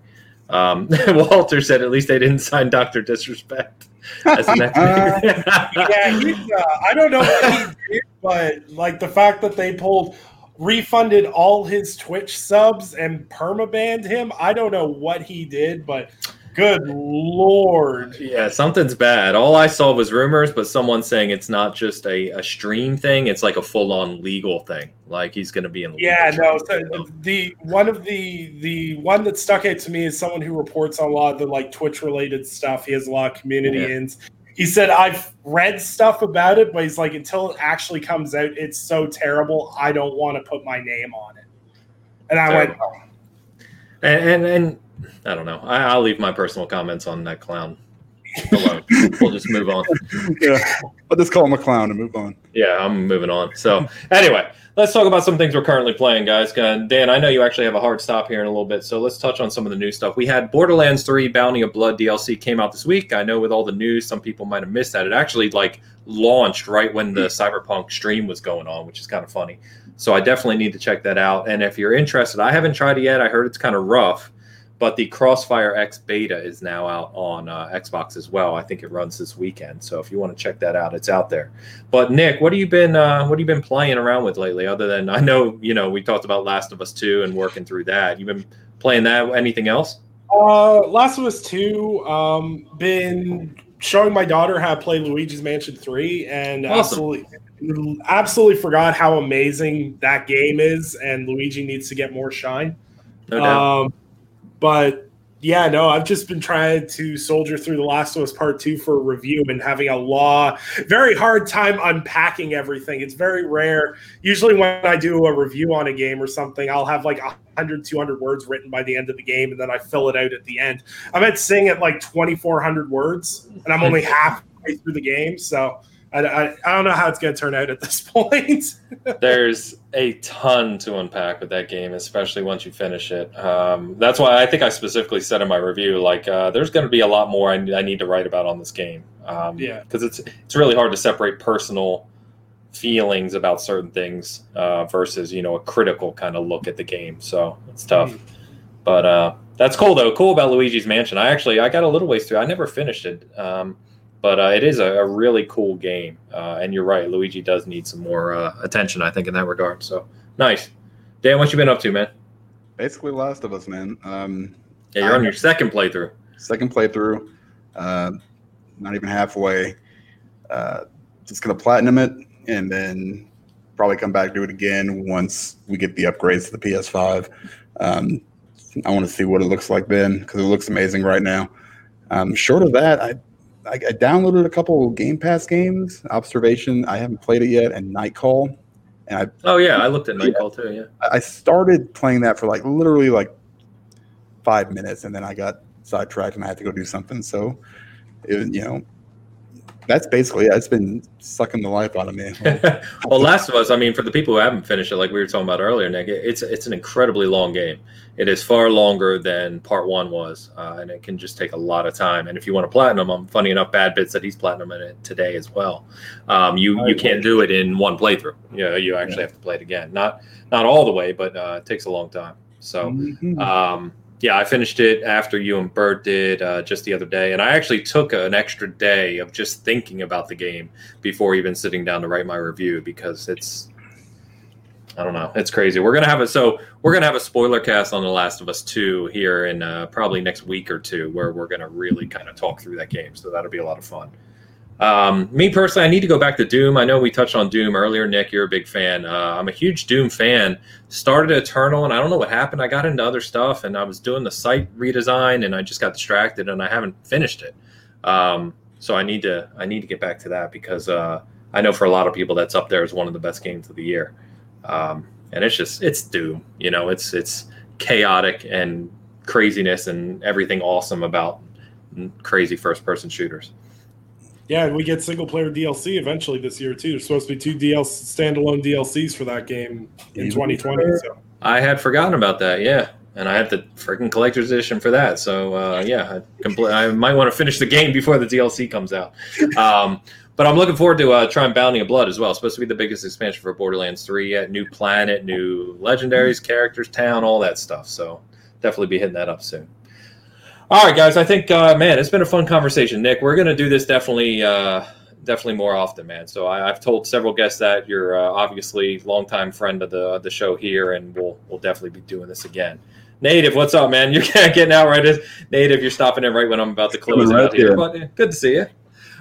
Um, <laughs> Walter said, at least they didn't sign Dr. Disrespect. As an <laughs> yeah, he's, uh, I don't know what he <laughs> did, but like the fact that they pulled refunded all his Twitch subs and permabanned him. I don't know what he did, but good lord. yeah, something's bad. All I saw was rumors, but someone saying it's not just a, a stream thing, it's like a full on legal thing. Like he's going to be in Yeah, no. So the one of the the one that stuck out to me is someone who reports on a lot of the like Twitch related stuff. He has a lot of community Yeah. ins. He said I've read stuff about it, but he's like until it actually comes out, it's so terrible. I don't want to put my name on it. And I went, Terrible. and, and and I don't know. I, I'll leave my personal comments on that clown alone. we'll just move on. <laughs> yeah, I'll just call him a clown and move on. Yeah, I'm moving on. So anyway, let's talk about some things we're currently playing, guys. Uh, Dan, I know you actually have a hard stop here in a little bit, so let's touch on some of the new stuff. We had Borderlands 3 Bounty of Blood DLC came out this week. I know with all the news, some people might have missed that. It actually like launched right when the Cyberpunk stream was going on, which is kind of funny. So I definitely need to check that out. And if you're interested, I haven't tried it yet. I heard it's kind of rough, but the Crossfire X beta is now out on uh, Xbox as well. I think it runs this weekend. So if you want to check that out, it's out there. But Nick, what have you been uh, what have you been playing around with lately? Other than I know you know we talked about Last of Us two and working through that. You've been playing that? Anything else? Uh, Last of Us Two. Um, been showing my daughter how to play Luigi's Mansion Three, and Awesome. absolutely, absolutely forgot how amazing that game is, and Luigi needs to get more shine. No doubt. Um, but yeah, no, I've just been trying to soldier through The Last of Us Part Two for a review and having a law very hard time unpacking everything. It's very rare. Usually, when I do a review on a game or something, I'll have like 100, 200 words written by the end of the game, and then I fill it out at the end. I'm at sing at like 2,400 words, and I'm only <laughs> halfway through the game, so. I, I, I don't know how it's going to turn out at this <laughs> point. There's a ton to unpack with that game, especially once you finish it. Um, that's why I think I specifically said in my review, like, uh, there's going to be a lot more I, I need to write about on this game. Um, Yeah. because it's it's really hard to separate personal feelings about certain things uh, versus you know a critical kind of look at the game. So it's tough. But uh, that's cool though. Cool about Luigi's Mansion. I actually I got a little ways through. I never finished it, um, but uh, it is a, a really cool game. Uh, and you're right, Luigi does need some more uh, attention. I think in that regard. So nice. Dan, what you been up to, man? Basically, Last of Us, man. Um, Yeah, you're on your second playthrough. second playthrough, uh, not even halfway. Uh, just gonna platinum it and then probably come back do it again once we get the upgrades to the PS5. Um, I want to see what it looks like then because it looks amazing right now. Um, short of that, I, I I downloaded a couple Game Pass games. Observation, I haven't played it yet, and Nightcall. And I Oh yeah, I looked at Nightcall too. Yeah. I started playing that for like literally like five minutes, and then I got sidetracked and I had to go do something. So, it, you know, that's basically it. It's been sucking the life out of me. <laughs> well, Last of Us. I mean, for the people who haven't finished it, like we were talking about earlier, Nick, it's it's an incredibly long game. It is far longer than Part One was, uh, and it can just take a lot of time. And if you want to platinum, I'm funny enough, Bad Bit said he's platinum in it today as well. Um, you you can't do it in one playthrough. You know, you actually have to play it again. Not not all the way, but uh, it takes a long time. So. Mhm. Um, yeah, I finished it after you and Bert did uh, just the other day, and I actually took an extra day of just thinking about the game before even sitting down to write my review because it's I don't know, it's crazy. We're gonna have a so we're gonna have a spoiler cast on The Last of Us Two here in uh, probably next week or two, where we're gonna really kind of talk through that game. So that'll be a lot of fun. Um, me personally, I need to go back to Doom. I know we touched on Doom earlier. Nick, you're a big fan. Uh, I'm a huge Doom fan. Started Eternal, and I don't know what happened. I got into other stuff, and I was doing the site redesign, and I just got distracted, and I haven't finished it. Um, so I need to I need to get back to that because uh, I know for a lot of people that's up there as one of the best games of the year. Um, and it's just it's Doom. You know, it's it's chaotic and craziness and everything awesome about crazy first person shooters. Yeah, and we get single player DLC eventually this year too. There's supposed to be two DLC standalone DLCs for that game in 2020. So. I had forgotten about that. Yeah, and I have the freaking collector's edition for that. So uh, yeah, I, compl- I might want to finish the game before the DLC comes out. Um, but I'm looking forward to uh, trying Bounty of Blood as well. It's supposed to be the biggest expansion for Borderlands 3 yet. New planet, new legendaries, characters, town, all that stuff. So definitely be hitting that up soon. All right, guys. I think, uh, man, it's been a fun conversation. Nick, we're going to do this definitely, uh, definitely more often, man. So I, have told several guests that you're uh, obviously longtime friend of the the show here, and we'll we'll definitely be doing this again. Native, what's up, man? <laughs> You're getting out right. Native, you're stopping in right when I'm about to close right out here. But, yeah, good to see you.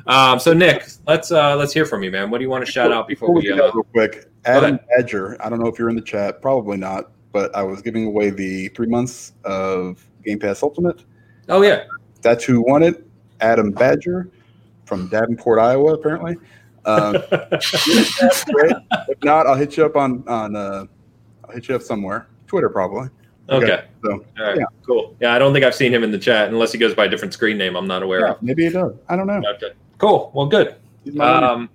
Um, so Nick, let's uh, let's hear from you, man. What do you want to shout out before, before we? Uh, real quick, Adam Badger. I don't know if you're in the chat. Probably not. But I was giving away the three months of Game Pass Ultimate Oh yeah, that's who won it. Adam Badger from Davenport, Iowa, apparently. Um, <laughs> if not, I'll hit you up on on. Uh, I'll hit you up somewhere. Twitter probably. Okay. okay. So, All right. Yeah. Cool. Yeah, I don't think I've seen him in the chat unless he goes by a different screen name. I'm not aware yeah, of. Maybe he does. I don't know. Okay. Cool. Well, good. Um,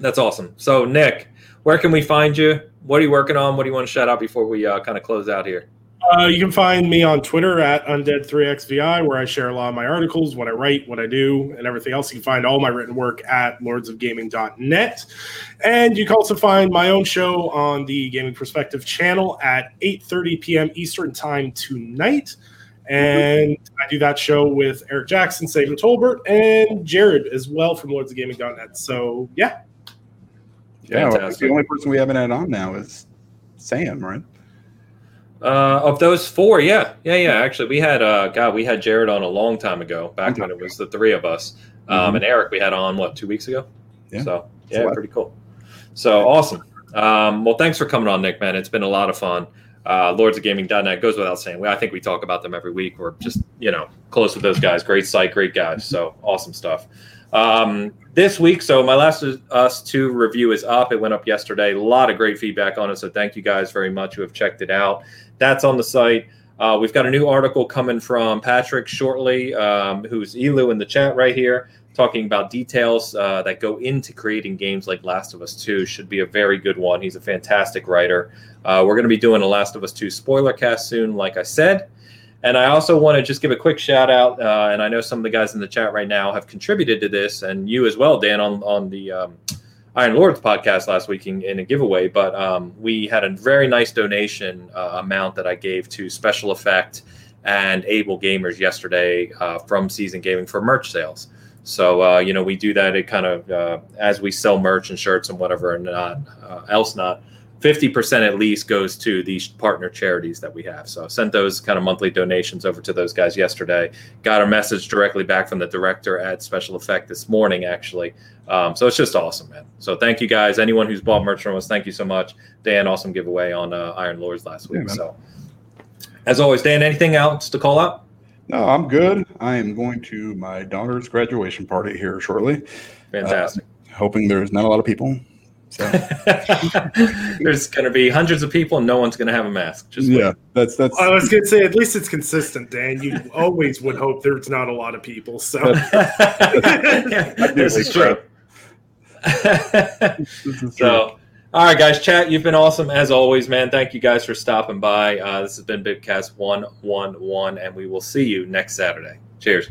that's awesome. So, Nick, where can we find you? What are you working on? What do you want to shout out before we uh, kind of close out here? Uh, you can find me on Twitter at Undead3XVI, where I share a lot of my articles, what I write, what I do, and everything else. You can find all my written work at lordsofgaming.net. And you can also find my own show on the Gaming Perspective channel at 8.30 p.m. Eastern Time tonight. And I do that show with Eric Jackson, Saban Tolbert, and Jared as well from lordsofgaming.net. So, yeah. Yeah, well, the only person we haven't had on now is Sam, right? Uh, of those four, yeah, yeah, yeah. Actually, we had uh, God, we had Jared on a long time ago, back when it was the three of us, um, mm-hmm. and Eric we had on what two weeks ago. Yeah. So yeah, pretty cool. So awesome. Um, well, thanks for coming on, Nick. Man, it's been a lot of fun. Uh, Lords of Gaming.net goes without saying. We, I think we talk about them every week. We're just you know close with those guys. Great site, great guys. So awesome stuff. Um, this week, so my last Us 2 review is up. It went up yesterday. A lot of great feedback on it. So thank you guys very much who have checked it out. That's on the site. Uh, we've got a new article coming from Patrick shortly, um, who's Elu in the chat right here, talking about details uh, that go into creating games like Last of Us 2. Should be a very good one. He's a fantastic writer. Uh, we're going to be doing a Last of Us 2 spoiler cast soon, like I said. And I also want to just give a quick shout out, uh, and I know some of the guys in the chat right now have contributed to this, and you as well, Dan, on on the um, Iron Lords podcast last week in, in a giveaway, but um, we had a very nice donation uh, amount that I gave to Special Effect and Able Gamers yesterday uh, from Seasoned Gaming for merch sales. So uh, you know we do that. It kind of uh, as we sell merch and shirts and whatever and not uh, else not. 50% at least goes to these partner charities that we have. So I sent those kind of monthly donations over to those guys yesterday. Got a message directly back from the director at Special Effect this morning, actually. Um, so it's just awesome, man. So thank you guys. Anyone who's bought merch from us, thank you so much. Dan, awesome giveaway on uh, Iron Lords last week. Yeah, so as always, Dan, anything else to call out? No, I'm good. I am going to my daughter's graduation party here shortly. Fantastic. Uh, hoping there's not a lot of people so <laughs> there's going to be hundreds of people, and no one's going to have a mask. Just yeah, wait. that's that's. I was going to say, at least it's consistent, Dan. You always would hope there's not a lot of people. So <laughs> this is true. so, all right, guys, chat. You've been awesome as always, man. Thank you guys for stopping by. Uh, this has been Bibcast one one one, and we will see you next Saturday. Cheers.